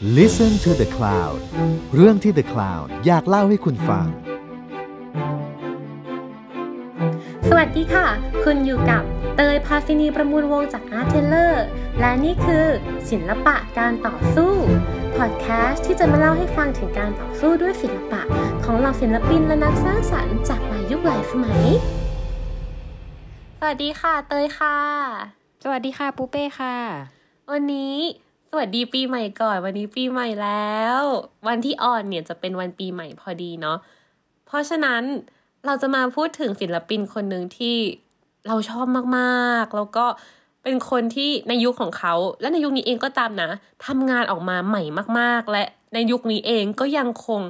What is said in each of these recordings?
Listen to the Cloud เรื่องที่ The Cloud อยากเล่าให้คุณฟัง สวัสดีค่ะ คุณอยู่กับเตยพาซินีประมูลวงจาก Art t a i l o r และนี่คือศิลปะการต่อสู้พอดแคสต์ที่จะมาเล่าให้ฟังถึงการต่อสู้ด้วยศิลปะ ของเหล่าศิลปินและนักสร้างสรรค์จากหลายยุคหลายสมัย สวัสดีค่ะ เตยค่ะ สวัสดีค่ะปูเป้ค่ะ วันนี้ สวัสดีปีใหม่ก่อน วันนี้ปีใหม่แล้ว วันที่ออนเนี่ยจะเป็นวันปีใหม่พอดีเนาะเพราะฉะนั้นเราจะมาพูดถึงศิลปินคนหนึ่งที่เราชอบมากๆ แล้วก็เป็นคนที่ในยุคของเขา และในยุคนี้เองก็ตามนะทำงานออกมาใหม่มากๆ และในยุคนี้เองก็ยังคง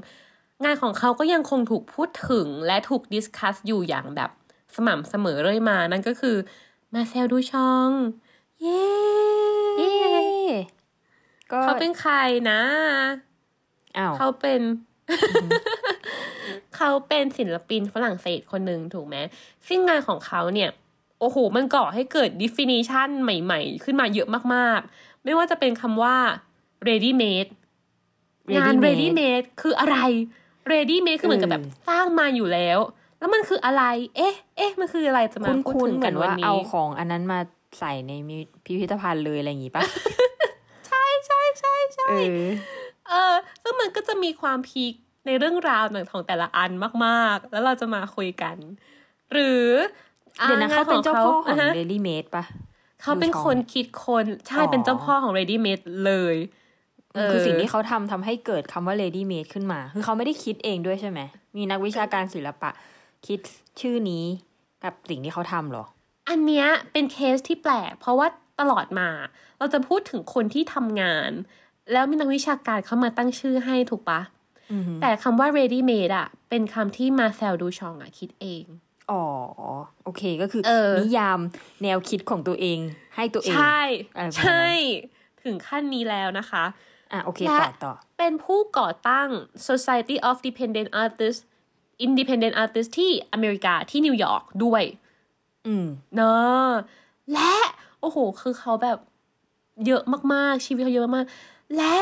งานของเขาก็ยังคงถูกพูดถึงและถูกดิสคัสอยู่อย่างแบบสม่ำเสมอเรื่อยมานั่นก็คือมาเซลดูชอง เย้เย้ ก็เขาเป็นใครนะอ้าวเขาเป็น เขาเป็นศิลปินฝรั่งเศสคนหนึ่งถูกไหมซึ่งงานของเขาเนี่ย โอ้โห มันก่อให้เกิด definition ใหม่ๆ ขึ้นมาเยอะมากๆ ไม่ว่าจะเป็นคำว่า ready made งาน ready made คืออะไร ready made คือเหมือนกับแบบสร้างมาอยู่แล้ว แล้วมันคืออะไร เอ๊ะ เอ๊ะ มันคืออะไรจะมาคุ้นพูดคุ้นถึงๆเหกัมือนนวันว่านี้เอาของอันนั้นมาใส่ในมิพิพิธภัณฑ์เลยอะไรอย่างงี้ปะ ใช่ใช่ใช่ใช่เออเออซึ่งมันก็จะมีความพีคในเรื่องราวของแต่ละอันมาก ๆ แล้วเราจะมาคุยกัน หรืออ่เดี๋ยวนะงเขาเป็นเจ้าพ่อของาฮะเดลี่เมดปะเขาเป็นคนคิดคนใช่อ๋อเป็นเจ้าพ่อของ Ready Made เลยคือสิ่งที่เขาทำทำให้เกิดคำว่า lady made ขึ้นมา คือเขาไม่ได้คิดเองด้วยใช่ไหม มีนักวิชาการศิลปะ คิดชื่อนี้กับสิ่งที่เขาทำเหรอ อันเนี้ยเป็นเคสที่แปลก เพราะว่า ตลอดมา เราจะพูดถึงคนที่ทำงาน แล้วมีนักวิชาการเข้ามาตั้งชื่อให้ถูกปะอือหือแต่คำว่า ready made อะเป็นคำที่มาเซลดูชองอะคิดเอง อ๋อ โอเคก็คือเออนิยามแนวคิดของตัวเอง ให้ตัวเอง ใช่อะไรประมาณนั้นใช่ ถึงขั้นนี้แล้วนะคะ อะโอเคและต่อต่อ เป็นผู้ก่อตั้ง Society of Dependent Artists Independent Artists ที่อเมริกาที่นิวยอร์กด้วย อืม เนอะและ โอ้โห คือเขาแบบเยอะมากๆ ชีวิตเขาเยอะมากๆ และ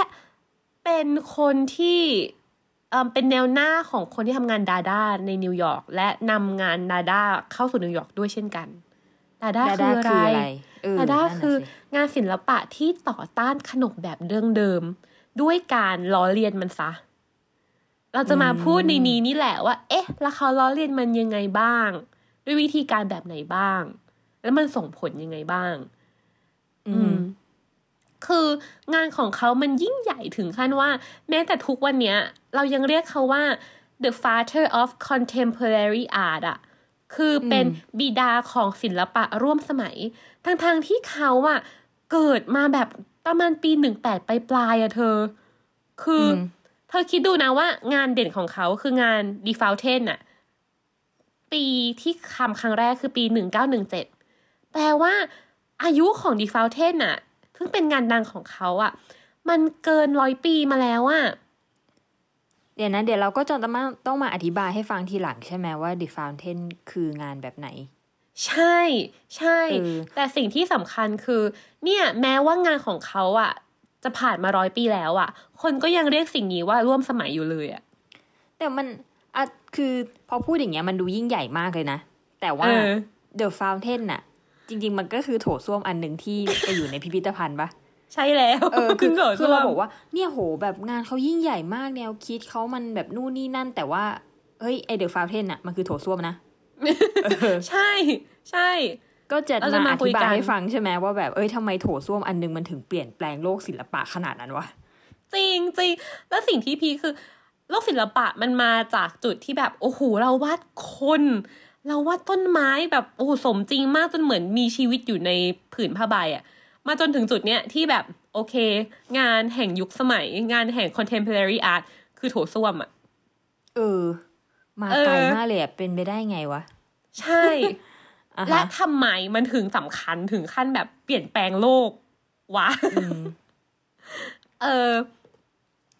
เป็นคนที่เอิ่มเป็นแนวหน้าของคนที่ทำงานดาด้าในนิวยอร์กและนำงานดาด้าเข้าสู่นิวยอร์กด้วยเช่นกันดาด้าดาคือด้าอะไรคืออะไรเออดาด้านั่นน่ะคือสิงานศิลปะที่ต่อต้านขนบแบบเดิมเดิมๆด้วยการล้อเลียนมันซะ เราจะมาพูดในนี้นี่แหละว่า เอ๊ะ แล้วเขาล้อเลียนมันยังไงบ้าง ด้วยวิธีการแบบไหนบ้าง แล้วมันส่งผลยังไงบ้าง อือืมมคืองานของเขามันยิ่งใหญ่ถึงขั้นว่า แม้แต่ทุกวันเนี้ย เรายังเรียกเขาว่า the father of contemporary art อะคือเป็นบิดาของศิลปะร่วมสมัย ทั้งๆที่เขาอะเกิดมาแบบประมาณปีหนึ่งแปดปลายๆอะเธอ คืออมเธอคิดดูนะว่างานเด่นของเขาคืองาน d e f a u l t e n อะปีที่ทำครั้งแรกคือปีหนึ่งเก้าหนึ่งเจ็ด แปลว่า อายุของ d e f a u l t e n อะซึ่งเป็นงานดังของเขาอะมันเกินร้อยปีมาแล้วอะเดี๋ยวนะเดี๋ยวเราก็จะต้องมาต้องมาอธิบายให้ฟังทีหลังใช่ไหมว่า The Fountain คืองานแบบไหน ใช่ ใช่เออแต่สิ่งที่สำคัญคือ เนี่ย แม้ว่างานของเขาอะจะผ่านมาร้อยปีแล้วอะคนก็ยังเรียกสิ่งนี้ว่าร่วมสมัยอยู่เลยอะแต่มันอะคือพอพูดอย่างเงี้ยมันดูยิ่งใหญ่มากเลยนะ แต่ว่าเออ The Fountain น่ะ จริง ๆ มันก็คือโถส้วมอันหนึ่งที่ไปอยู่ในพิพิธภัณฑ์ปะใช่แล้วเออคือโดดคือเราส้วมบอกว่าเนี่ยโหแบบงานเขายิ่งใหญ่มากแนวคิดเขามันแบบนู่นนี่นั่น แต่ว่าเฮ้ยไอ The Fountain น่ะมันคือโถส้วมนะเออใช่ใช่ ก็จะเราจะมามาอคุยธิบากัยนให้ฟังใช่ไหมว่าแบบเอ้ยทำไมโถส้วมอันหนึงมันถึงเปลี่ยนแปลงโลกศิลปะขนาดนั้นวะจริงจริงแล้วสิ่งที่พีคคือโลกศิลปะมันมาจากจุดที่แบบโอ้โหเราวาดคน เราวาดต้นไม้แบบโอ้โหสมจริงมากจนเหมือนมีชีวิตอยู่ในผืนผ้าใบอะมาจนถึงจุดเนี้ยที่แบบโอเค งานแห่งยุคสมัย งานแห่ง contemporary art คือโถส้วมอะเออ มาเออไกลมากเลยอะเป็นไปได้ไงวะ ใช่อะและฮะทำไมมันถึงสำคัญถึงขั้นแบบเปลี่ยนแปลงโลกวะอืมเออ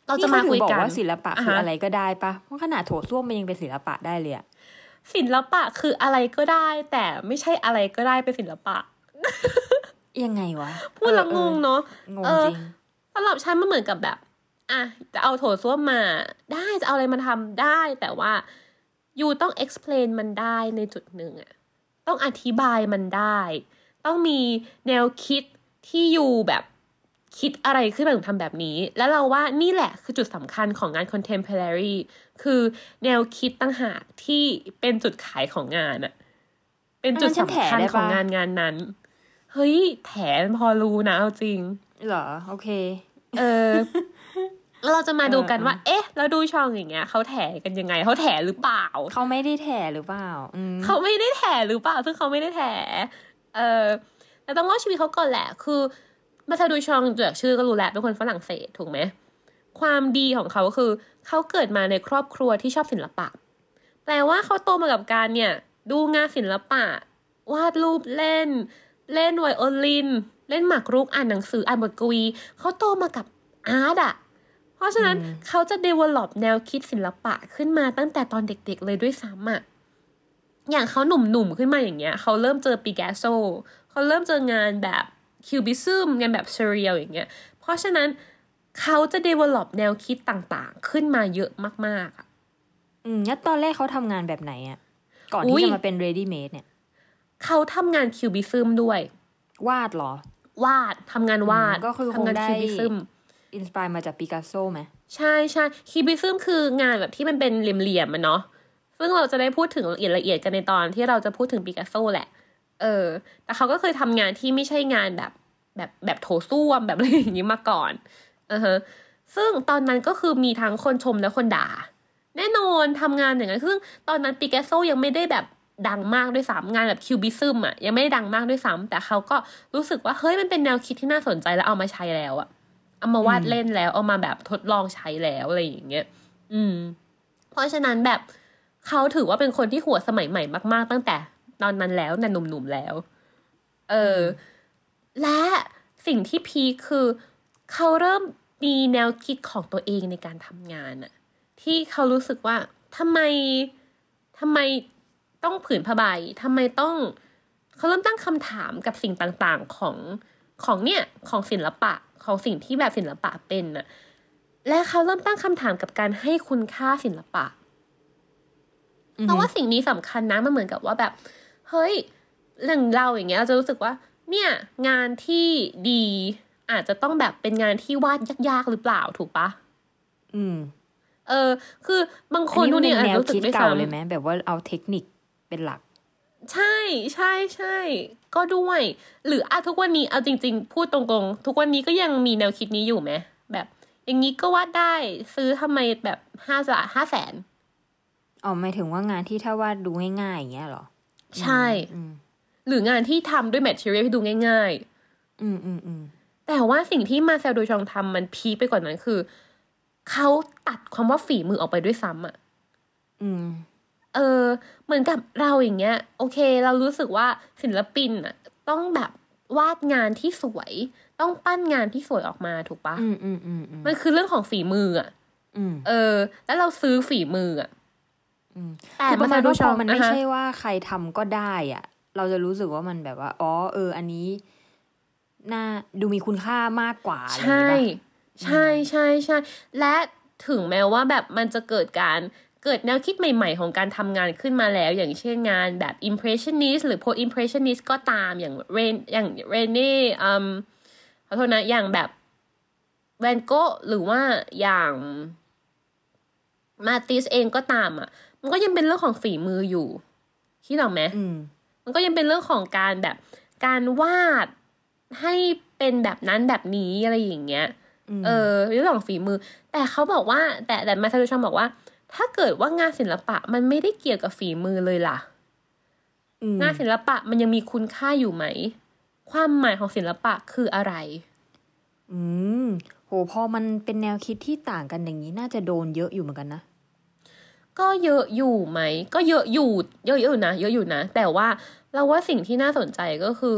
เราจะมานี่คุเขยถึงบอกันกว่าศิลปะคืออ่าฮะอะไรก็ได้ปะเพราะขนาดโถส้วมมันยังเป็นศิลปะได้เลยอะ ศิลปะคืออะไรก็ได้ แต่ไม่ใช่อะไรก็ได้เป็นศิลปะ ยังไงวะ พูดแล้วเอองงเนาะงงเออจริงสำหรับฉันมันเหมือนกับแบบ อะจะเอาโถส้วมมาได้จะเอาอะไรมาทำได้ แต่ว่ายูต้อง explain มันได้ในจุดหนึ่งอะต้องอธิบายมันได้ ต้องมีแนวคิดที่ยูแบบ คิดอะไรขึ้นมาถึงทำแบบนี้ แล้วเราว่านี่แหละคือจุดสำคัญของงาน contemporary คือแนวคิดตั้งหากที่เป็นจุดขายของงานอะเป็นจุดสำคัญของงานงานนั้น เฮ้ย แถมพอรู้นะเอาจริง เหรอ โอเค เออเราจะมาดูกันว่า เอ๊ะแล้วดูช่องอย่างเงี้ยเขาแถกันยังไงเขาแถหรือเปล่า เขาไม่ได้แถหรือเปล่าอืมเขาไม่ได้แถหรือเปล่าซึ่งเขาไม่ได้แถเออแต่ต้องเล่าชีวิตเขาก่อนแหละ คือ มาซาดูชองจากชื่อก็รู้แล้วเป็นคนฝรั่งเศสถูกไหมความดีของเขาคือ เขาเกิดมาในครอบครัวที่ชอบศิลปะ แปลว่าเขาโตมากับการเนี่ย ดูงานศิลปะ วาดรูปเล่น เล่นไวโอลิน เล่นหมากรุกอ่านหนังสืออ่านบทกวี เขาโตมากับอาร์ตอะเพราะฉะนั้นอืมเขาจะ develop แนวคิดศิลปะขึ้นมาตั้งแต่ตอนเด็กๆเลยด้วยซ้ำอะอย่างเขาหนุ่มๆขึ้นมาอย่างเงี้ย เขาเริ่มเจอปิกัสโซเขาเริ่มเจองานแบบ Cubism งานแบบ surreal อย่างเงี้ย เพราะฉะนั้นเขาจะ develop แนวคิดต่างๆ ขึ้นมาเยอะมากๆอะอืมแล้วตอนแรกเขาทำงานแบบไหนอะก่อนอุ๊ที่ยจะมาเป็น ready made เนี่ย เขาทำงาน Cubism ด้วย วาดเหรอ วาดทำงานวาดอืมก็คือคงทำงานได้ Cubism inspire มาจากปิกัสโซไหมใช่ใช่คิวบิซึมคืองานแบบที่มันเป็นเหลี่ยมๆมันเนาะซึ่งเราจะได้พูดถึงละเอียดละเอียดกันในตอนที่เราจะพูดถึงปิกัสโซแหละ เออ แต่เขาก็เคยทำงานที่ไม่ใช่งานแบบ แบบแบบโถส้วมแบบอะไรอย่างนี้มาก่อนอือฮะซึ่งตอนนั้นก็คือมีทั้งคนชมและคนด่า แน่นอนทำงานอย่างนั้นซึ่งตอนนั้นปิกัสโซยังไม่ได้แบบดังมากด้วยซ้ำงานแบบคิวบิซึมอะยังไม่ได้ดังมากด้วยซ้ำแต่เขาก็รู้สึกว่าเฮ้ยมันเป็นแนวคิดที่น่าสนใจแล้วเอามาใช้แล้วอะเอามาวาดเล่นแล้วเอามาแบบทดลองใช้แล้วอะไรอย่างเงี้ยอืม เพราะฉะนั้นแบบเขาถือว่าเป็นคนที่หัวสมัยใหม่มาก ๆ ตั้งแต่ ตอนนั้นแล้วแต่หนุ่มๆแล้ว เออ และสิ่งที่พีคคือเขาเริ่มมีแนวคิดของตัวเองในการทำงานอะที่เขารู้สึกว่าทำไมทำไมต้องผืนผ้าใบทำไมต้อง เขาเริ่มตั้งคำถามกับสิ่งต่างๆของของเนี่ยของศิลปะของสิ่งที่แบบศิลปะเป็นน่ะและเขาเริ่มตั้งคำถามกับการให้คุณค่าศิลปะเพราะว่าสิ่งนี้สำคัญนะมันเหมือนกับว่าแบบ เฮ้ยเรื่องเราอย่างเงี้ยเราจะรู้สึกว่า เนี่ยงานที่ดีอาจจะต้องแบบเป็นงานที่วาดยากๆหรือเปล่าถูกปะอืม เออ คือบางคอันนนี้ดูมันเนี่ยเป็นอาจแนจะรู้สึวคิกดด้วยเก่าซ้ำเลยไหมแบบว่าเอาเทคนิคเป็นหลัก ใช่ใช่ใช่ก็ด้วย หรืออะทุกวันนี้เอาจริง ๆ พูดตรงๆ ทุกวันนี้ก็ยังมีแนวคิดนี้อยู่ไหมแบบ อย่างนี้ก็วาดได้ซื้อทำไมแบบห้าสะห้าแสนอ๋อหมายถึงว่างานที่ถ้าวาดดูง่ายๆอย่างเงี้ยเหรอ ใช่อืมหรืองานที่ทำด้วยแมทเทอเรียลที่ดูง่ายอืมอืมอืมๆแต่ว่าสิ่งที่มาเซลโดยชองทำมันพีคไปกว่านั้นคือ เขาตัดความว่าฝีมือออกไปด้วยซ้ำอะอืม เออ เหมือนกับเราอย่างเงี้ย โอเค เรารู้สึกว่าศิลปินอะต้องแบบวาดงานที่สวย ต้องปั้นงานที่สวยออกมาถูกปะอืมอืมอืมอืมมันคือเรื่องของฝีมืออะอืม เออ แล้วเราซื้อฝีมืออะอืม แต่คือประมาณดูว่าชพอองมันไม่อะฮะใช่ว่าใครทำก็ได้อะ เราจะรู้สึกว่ามันแบบว่า อ๋อ เออ อันนี้น่าดูมีคุณค่ามากกว่าอะไรอย่างใช่เงี้ยป่ะใช่ใช่ใช่และถึงแม้ว่าแบบมันจะเกิดการเกิดแนวคิดใหม่ๆ ของการทำงานขึ้นมาแล้ว อย่างเช่นงานแบบ impressionist หรือ post impressionist ก็ตามอย่างเรนอย่างเรเน่อืมขอโทษนะอย่างแบบแวนโกหรือว่าอย่างมาติสเองก็ตามอะ มันก็ยังเป็นเรื่องของฝีมืออยู่คิดออกไหมอืมมันก็ยังเป็นเรื่องของการแบบการวาดให้เป็นแบบนั้นแบบนี้อะไรอย่างเงี้ยมเออเรื่องของฝีมือ แต่เขาบอกว่า แต่แต่มาซารุชองบอกว่า ถ้าเกิดว่างานศิลปะมันไม่ได้เกี่ยวกับฝีมือเลยล่ะมงานศิลปะมันยังมีคุณค่าอยู่ไหม ความหมายของศิลปะคืออะไร อืม โห พอมันเป็นแนวคิดที่ต่างกันอย่างนี้น่าจะโดนเยอะอยู่เหมือนกันนะ ก็เยอะอยู่ไหม ก็เยอะอยู่ เยอะอยู่นะ เยอะอยู่นะ แต่ว่าเราว่าสิ่งที่น่าสนใจก็คือ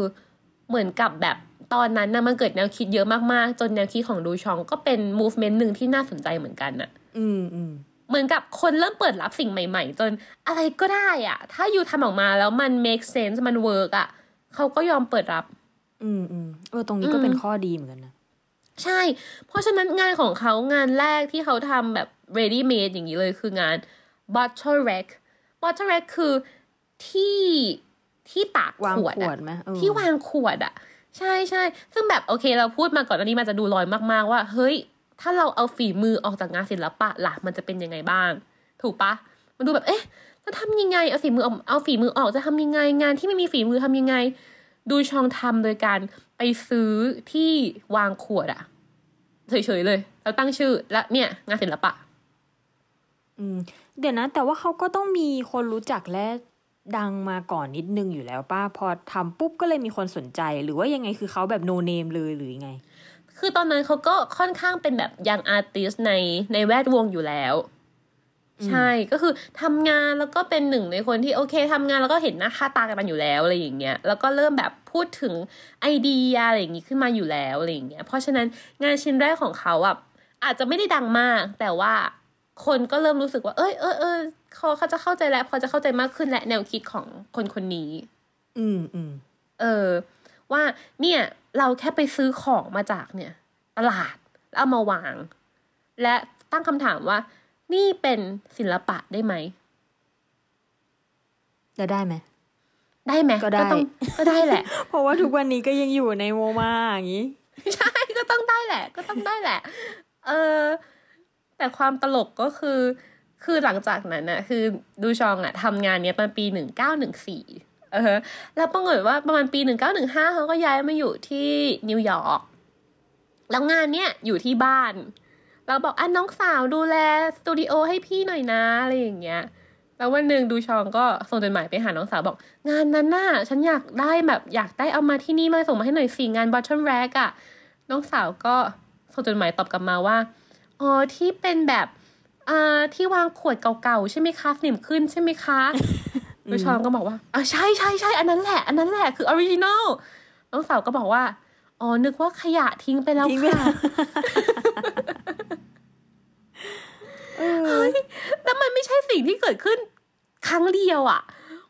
เหมือนกับแบบตอนนั้นนะมันเกิดแนวคิดเยอะมากๆ จนแนวคิดของดูชองก็เป็น movement หนึ่งที่น่าสนใจเหมือนกันน่ะ อืมอืมเหมือนกับคนเริ่มเปิดรับสิ่งใหม่ ๆ จนอะไรก็ได้อะถ้าอยู่ทำออกมาแล้วมัน make sense มัน work อะเขาก็ยอมเปิดรับ อืมอืมเออตรงนี้ก็อืมเป็นข้อดีเหมือนกันนะ ใช่ เพราะฉะนั้นงานของเขางานแรกที่เขาทำแบบ ready made อย่างนี้เลยคืองาน bottle rack bottle rack คือที่ที่ตากวางขวดขวอะดไหมเออที่วางขวดอะใช่ใช่ซึ่งแบบโอเคเราพูดมาก่อนอันนี้มันจะดูลอยมาก ๆ ว่า เฮ้ย ถ้าเราเอาฝีมือออกจากงานศิลปะล่ะมันจะเป็นยังไงบ้าง ถูกปะมันดูแบบเอ๊ะจะทำยังไงเอาฝีมือออกเอาฝีมือออกจะทำยังไงงานที่ไม่มีฝีมือทำยังไง ดูชองทำโดยการไปซื้อที่วางขวดอะเฉยๆเลยแล้วตั้งชื่อและเนี่ย งานศิลปะ อืม เดี๋ยวนะ แต่ว่าเขาก็ต้องมีคนรู้จักและดังมาก่อนนิดนึงอยู่แล้วป้าพอทำปุ๊บก็เลยมีคนสนใจ หรือว่ายังไงคือเขาแบบโนเนมเลยหรือยังไง คือตอนนั้นเขาก็ค่อนข้างเป็นแบบยังอาร์ติสในในแวดวงอยู่แล้ว ใช่ก็คือทำงานแล้วก็เป็นหนึ่งในคนที่โอเคทำงานแล้วก็เห็นหน้าค่าตากันอยู่แล้วอะไรอย่างเงี้ยแล้วก็เริ่มแบบพูดถึงไอเดียอะไรอย่างงี้ขึ้นมาอยู่แล้วอะไรอย่างเงี้ยเพราะฉะนั้นงานชิ้นแรกของเขาอะอาจจะไม่ได้ดังมาก แต่ว่า คนก็เริ่มรู้สึกว่า เอ้ยเออเออเขาเขาจะเข้าใจแล้วพอจะเข้าใจมากขึ้นและแนวคิดของคนคนนี้ อืมอืมเออ ว่าเนี่ย เราแค่ไปซื้อของมาจากเนี่ย ตลาดแล้วเอามาวาง และตั้งคำถามว่า นี่เป็นศิลปะได้ไหมจะได้ไหมได้ไหมก็ได้ต้องก็ได้แหละ เพราะว่าทุกวันนี้ก็ยังอยู่ในโมมาอย่างนี้ ใช่ก็ต้องได้แหละ ก็ต้องได้แหละ เออ แต่ความตลกก็คือ คือหลังจากนั้นน่ะคือดูชองอะทำงานเนี้ยประมาณปีหนึ่งเก้าหนึ่งสี่เออแล้วปรากฏว่าประมาณปีหนึ่งเก้าหนึ่งห้าเขาก็ย้ายมาอยู่ที่นิวยอร์กแล้วงานเนี้ยอยู่ที่บ้าน เราบอกอะน้องสาวดูแลสตูดิโอให้พี่หน่อยนะอะไรอย่างเงี้ยแล้ววันหนึ่งดูชองก็ส่งจดหมายไปหาน้องสาวบอก งานนั้นน่ะฉันอยากได้แบบอยากได้เอามาที่นี่มาส่งมาให้หน่อยสิงาน bottle rack อะน้องสาวก็ส่งจดหมายตอบกลับมาว่า อ๋อที่เป็นแบบอ่าที่วางขวดเก่าๆใช่ไหมคะสนิมขึ้นใช่ไหมคะดูชองก็บอกว่าอ่าใช่ใช่ใช่อันนั้นแหละ อันนั้นแหละคือ original น้องสาวก็บอกว่า อ๋อ นึกว่าขยะทิ้งไปแล้วทิ้งไปค่ะแล้วแล้วมันไม่ใช่สิ่งที่เกิดขึ้นครั้งเดียวอะ่ะ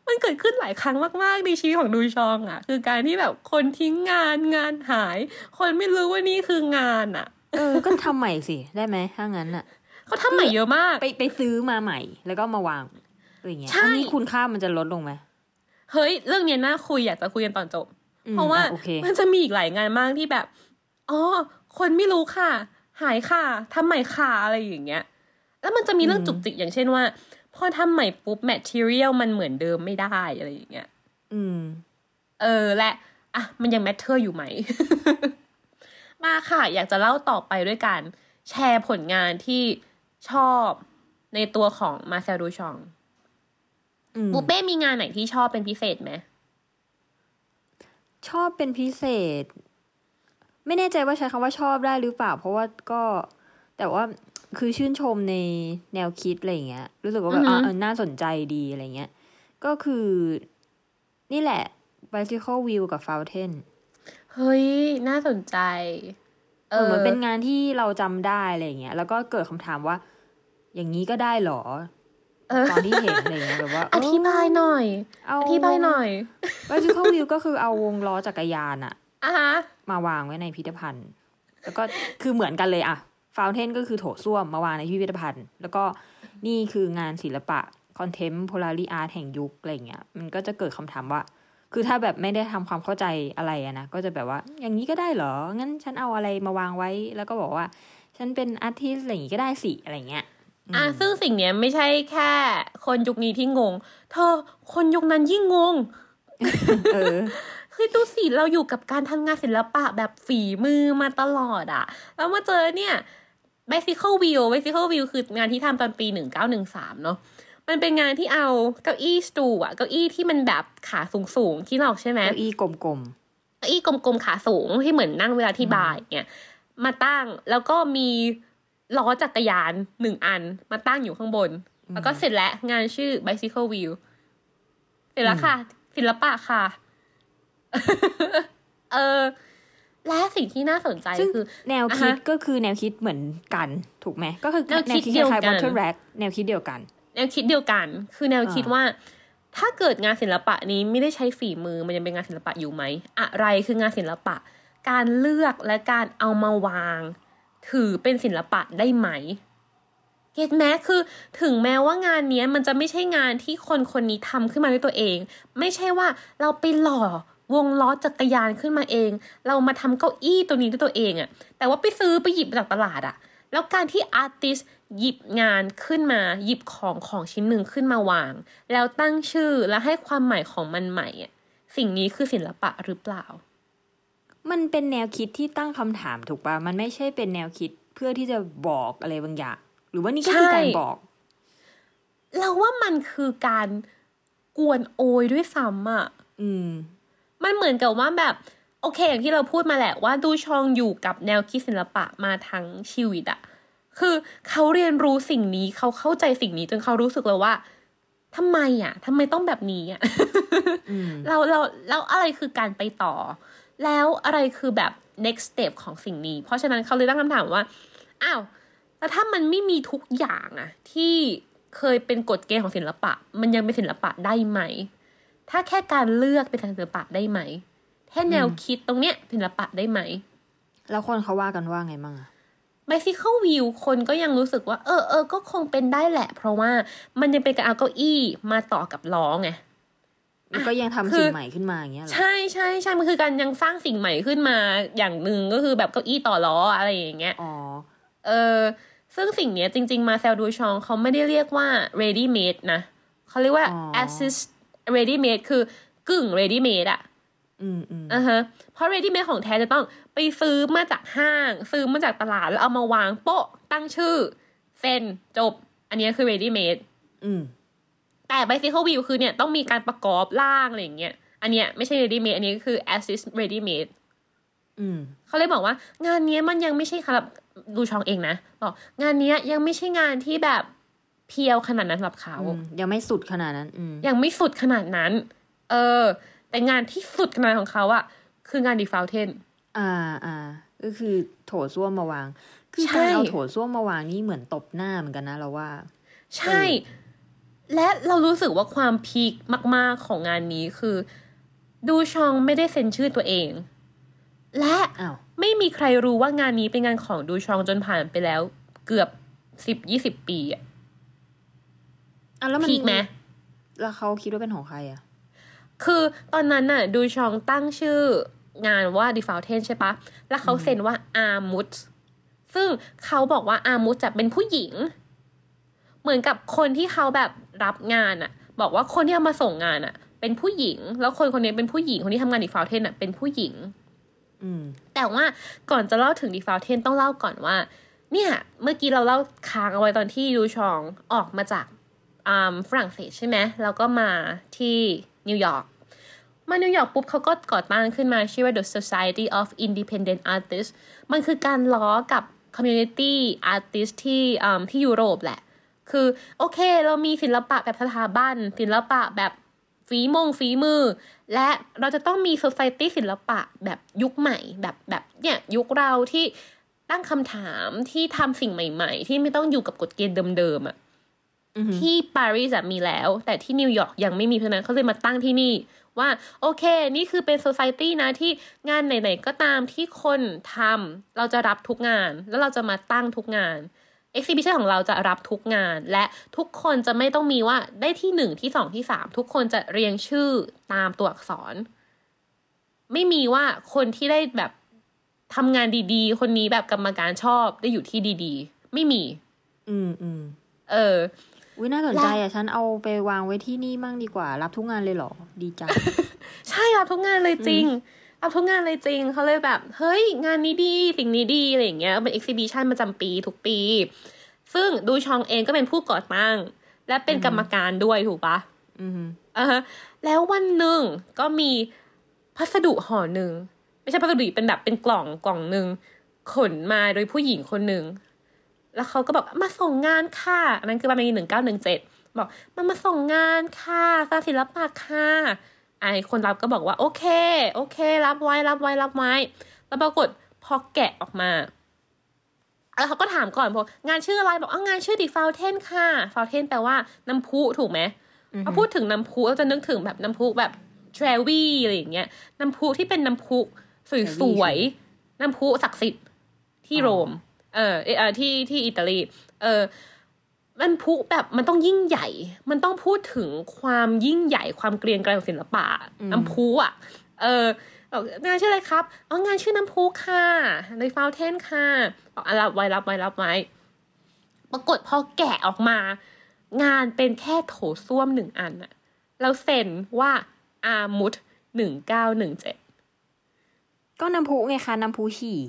มันเกิดขึ้นหลายครั้งมาก ๆ ในชีวิตของดูชองอะ่ะ คือการที่แบบคนทิ้งงานงานหาย คนไม่รู้ว่านี่คืองานอะ่ะ เออก็ทำใหม่สิได้ไหมถ้างั้นอะเขาทำใหม่เยอะมาก ไปไปซื้อมาใหม่ แล้วก็มาวางอะไรอย่างเงี้ยใช่อันนี้คุณค่ามันจะลดลงไหมเฮ้ย เรื่องเนี้ยน่าคุยอยากจะคุยกันตอนจบอืมเพราะว่าอะโอเคมันจะมีอีกหลายงานมากที่แบบอ๋อคนไม่รู้ค่ะ หายค่ะทำใหม่ค่ะอะไรอย่างเงี้ย แล้วมันจะมีเรื่องจุกจิกอย่างเช่นว่าพอทำใหม่ปุ๊บ material มันเหมือนเดิมไม่ได้อะไรอย่างเงี้ย อืม เออและ อะ มันยัง matter อยู่ไหม มาค่ะ อยากจะเล่าต่อไปด้วยการแชร์ผลงานที่ชอบในตัวของมาเซลดูชองอืมบูเป้มีงานไหนที่ชอบเป็นพิเศษไหมชอบเป็นพิเศษ ไม่แน่ใจว่าใช้คำว่าชอบได้หรือเปล่า เพราะว่าก็แต่ว่าคือชื่นชมในแนวคิดอะไรอย่างเงี้ย รู้สึกว่าแบบอือฮึอะเออน่าสนใจดีอะไรเงี้ย ก็คือ นี่แหละ bicycle wheel กับ fountain เฮ้ย น่าสนใจ เออเหมือนเป็นงานที่เราจำได้อะไรอย่างเงี้ย แล้วก็เกิดคำถามว่า อย่างนี้ก็ได้เหรอเออตอนที่เห็นอะไรเงี้ยแบบว่าอธิบายหน่อยเอาอธิบายหน่อย bicycle wheel ก็คือเอาวงล้อจักรยานอะอะฮะมาวางไว้ในพิพิธภัณฑ์ แล้วก็คือเหมือนกันเลยอะฟาวเทนก็คือโถส้วมมาวางในพิพิธภัณฑ์ แล้วก็นี่คืองานศิลปะ contemporary art แห่งยุคอะไรเงี้ย มันก็จะเกิดคำถามว่า คือถ้าแบบไม่ได้ทำความเข้าใจอะไรอะนะ ก็จะแบบว่า อย่างนี้ก็ได้เหรอ งั้นฉันเอาอะไรมาวางไว้ แล้วก็บอกว่า ฉันเป็นอาร์ติสอะไรอย่างนี้ก็ได้สิ อะไรเงี้ย อะ ซึ่งสิ่งเนี้ยไม่ใช่แค่ คนยุคนี้ที่งง เธอ คนยุคนั้นยิ่งงง เออคือดูสิ เราอยู่กับการทำงานศิลปะแบบฝีมือมาตลอดอะแล้วมาเจอเนี่ย bicycle wheel bicycle wheel คืองานที่ทำตอนปีหนึ่งเก้าหนึ่งสามเนาะ มันเป็นงานที่เอาเก้าอี้สตูอะเก้าอี้ที่มันแบบขาสูงสูงๆที่เราใช่ไหมเก้าอี้กลมเก้าอี้กลมๆขาสูงที่เหมือนนั่งเวลาที่บ่ายเนี่ยมาตั้งแล้วก็มีล้อจักรยานหนึ่งอันมาตั้งอยู่ข้างบน แล้วก็เสร็จแล้วงานชื่อ bicycle wheel เสร็จแล้วค่ะ ศิลปะค่ะ เออและสิ่งที่น่าสนใจๆซึ่งคือ แนวคิดอ่าฮะก็คือแนวคิดเหมือนกัน ถูกไหมก็คือแนวแนคิวดคิดเดียวคล้ายกัๆน bottle rack แนวคิดเดียวกัน แนวคิดเดียวกัน คือแนวคิดอ่าว่า ถ้าเกิดงานศิลปะนี้ไม่ได้ใช้ฝีมือมันยังเป็นงานศิลปะอยู่ไหม อะไรคืองานศิลปะ การเลือกและการเอามาวาง ถือเป็นศิลปะได้ไหมเก็ตแม้คือถึงแม้ว่างานเนี้ยมันจะไม่ใช่งานที่คนคนนี้ทำขึ้นมาด้วยตัวเอง ไม่ใช่ว่าเราไปหล่อวงล้อจักรยานขึ้นมาเอง เรามาทำเก้าอี้ตัวนี้ด้วยตัวเองอะแต่ว่าไปซื้อไปหยิบจากตลาดอะ แล้วการที่อาร์ติสหยิบงานขึ้นมาหยิบของของชิ้นหนึ่งขึ้นมาวาง แล้วตั้งชื่อและให้ความหมายของมันใหม่อะสิ่งนี้คือศิลปะหรือเปล่า มันเป็นแนวคิดที่ตั้งคำถามถูกปะมันไม่ใช่เป็นแนวคิดเพื่อที่จะบอกอะไรบางอย่าง หรือว่านี่ก็คือใช่การบอก เราว่ามันคือการกวนโอยด้วยซ้ำอะอืม มันเหมือนกับว่าแบบ โอเค อย่างที่เราพูดมาแหละว่าดูชองอยู่กับแนวคิดศิลปะมาทั้งชีวิตอะคือเขาเรียนรู้สิ่งนี้เขาเข้าใจสิ่งนี้จนเขารู้สึกเลยว่าทำไมอะทำไมต้องแบบนี้อะอืมเราเราแล้วอะไรคือการไปต่อ แล้วอะไรคือแบบ next step ของสิ่งนี้ เพราะฉะนั้นเขาเลยตั้งคำถามว่าอ้าวแล้วถ้ามันไม่มีทุกอย่างอะที่เคยเป็นกฎเกณฑ์ของศิลปะ มันยังเป็นศิลปะได้ไหม ถ้าแค่การเลือกเป็นการศิลปะได้ไหม แค่แนวคิดตรงเนี้ยศิลปะได้ไหม แล้วคนเขาว่ากันว่าไงบ้างอะ bicycle view คนก็ยังรู้สึกว่า เออเออก็คงเป็นได้แหละ เพราะว่ามันยังเป็นการเอาเก้าอี้มาต่อกับล้อไงมันก็ยังทำคือสิ่งใหม่ขึ้นมาอย่างเงี้ยเหรอใช่ใช่ใช่มันคือการยังสร้างสิ่งใหม่ขึ้นมาอย่างหนึ่งก็คือแบบเก้าอี้ต่อล้ออะไรอย่างเงี้ยอ๋อเออซึ่งสิ่งเนี้ยจริง ๆ มาเซลดูชองเขาไม่ได้เรียกว่า ready made นะเขาเรียกว่าอ๋อ assist ready made คือกึ่ง ready made อะ อืมอืมอะฮะเพราะ ready made ของแท้จะต้องไปซื้อมาจากห้าง ซื้อมาจากตลาดแล้วเอามาวางโป๊ะตั้งชื่อเซ็นจบ อันเนี้ยคือ ready made อืมแต่ bicycle view คือเนี่ยต้องมีการประกอบร่างอะไรอย่างเงี้ย อันเนี้ยไม่ใช่ ready made อันนี้คือ assist ready made อืมเขาเลยบอกว่างานเนี้ยมันยังไม่ใช่สำหรับดูช่องเองนะบอกงานเนี้ยยังไม่ใช่งานที่แบบเพียวขนาดนั้นสำหรับเขาอืมยังไม่สุดขนาดนั้นอืมยังไม่สุดขนาดนั้น เออ แต่งานที่สุดขนาดของเขาอะคืองานดีฟาวเทนอ่าอ่าก็คือโถส้วมมาวาง คือใช่การเอาโถส้วมมาวางนี่เหมือนตบหน้าเหมือนกันนะเราว่า ใช่ และเรารู้สึกว่าความพีคมาก ๆของงานนี้คือ ดูชองไม่ได้เซ็นชื่อตัวเอง และอ้าวไม่มีใครรู้ว่างานนี้เป็นงานของดูชองจนผ่านไปแล้ว เกือบสิบยี่สิบปีอะอะแล้วมันพีคไหมแล้วเขาคิดว่าเป็นของใครอะ คือตอนนั้นน่ะดูชองตั้งชื่องานว่า The Fountain ใช่ปะ แล้วเขาเซ็นว่าอาร์มุตซึ่งเขาบอกว่าอาร์มุตจะเป็นผู้หญิง เหมือนกับคนที่เขาแบบรับงานอะบอกว่าคนที่เอามาส่งงานอะเป็นผู้หญิง แล้วคนคนนี้เป็นผู้หญิงคนที่ทำงาน The Fountain อะเป็นผู้หญิงอืมแต่ว่าก่อนจะเล่าถึง The Fountain ต้องเล่าก่อนว่า เนี่ย เมื่อกี้เราเล่าค้างเอาไว้ตอนที่ดูชองออกมาจากอ่าฝรั่งเศสใช่ไหมแล้วก็มาที่ นิวยอร์กมานิวยอร์กปุ๊บเขาก็ก่อตั้งขึ้นมาชื่อว่า The Society of Independent Artists มันคือการล้อกับ Community Artist ที่อ่าที่ยุโรปแหละ คือโอเคเรามีศิลปะแบบสถาบันศิลปะแบบฝีมงฝีมือ และเราจะต้องมี Society ศิลปะแบบยุคใหม่ แบบแบบเนี่ยยุคเราที่ตั้งคำถามที่ทำสิ่งใหม่ ๆ ที่ไม่ต้องอยู่กับกฎเกณฑ์เดิมๆอะ ที่ปารีสอะมีแล้ว แต่ที่นิวยอร์กยังไม่มีเพราะฉะนั้นเขาเลยมาตั้งที่นี่ ว่าโอเค นี่คือเป็น society นะที่งานไหนๆก็ตามที่คนทำเราจะรับทุกงาน แล้วเราจะมาตั้งทุกงาน exhibition ของเราจะรับทุกงาน และทุกคนจะไม่ต้องมีว่าได้ที่หนึ่งที่สองที่สามทุกคนจะเรียงชื่อตามตัวอักษร ไม่มีว่าคนที่ได้แบบทำงานดีๆ คนนี้แบบกรรมการชอบได้อยู่ที่ดีๆ ไม่มี อืมอืมเออ อุ้ยน่าสนใจอะ ฉันเอาไปวางไว้ที่นี่มั่งดีกว่า รับทุกงานเลยเหรอ ดีจัง ใช่รับทุกงานเลยจริงรับทุกงานเลยจริง เขาเลยแบบ เฮ้ย งานนี้ดี สิ่งนี้ดี อะไรอย่างเงี้ย เป็น exhibition ประจำปีทุกปี ซึ่งดูชองเองก็เป็นผู้ก่อตั้ง และเป็นกรรมการด้วยถูกปะอืมอ่าฮะแล้ววันหนึ่งก็มีพัสดุห่อหนึ่ง ไม่ใช่พัสดุเป็นแบบเป็นกล่องกล่องหนึ่งขนมาโดยผู้หญิงคนหนึ่ง แล้วเขาก็บอกมาส่งงานค่ะอันนั้นคือประมาณหนึ่งเก้าหนึ่งเจ็ดบอกมามาส่งงานค่ะสาศิลปะค่ะไอคนรับก็บอกว่าโอเค โอเค รับไว้รับไว้รับไว้ แล้วปรากฏพอแกะออกมาแล้วเขาก็ถามก่อนบอกงานชื่ออะไรบอกอ่างานชื่อดิฟาวเทนค่ะฟาวเทนแปลว่าน้ำพุถูกไหมพอพูดถึงน้ำพุเราจะนึกถึงแบบน้ำพุแบบทรวี่อะไรอย่างเงี้ยน้ำพุที่เป็นน้ำพุสวยๆน้ำพุศักดิ์สิทธิ์ที่โรม เออเออที่ที่อิตาลี เออมันพุแบบมันต้องยิ่งใหญ่ มันต้องพูดถึงความยิ่งใหญ่ความเกรียงไกรของศิลปะน้ำพุอะ เออบอกงานชื่ออะไรครับอ๋องานชื่อน้ำพุค่ะในฟาวเทนค่ะบอกอะรับไว้รับไว้รับไว้ปรากฏพอแกะออกมา งานเป็นแค่โถส้วมหนึ่งอันอะแล้วเซ็นว่าอามุดหนึ่งเก้าหนึ่งเจ็ดก็น้ำพุไงคะน้ำพุฉี่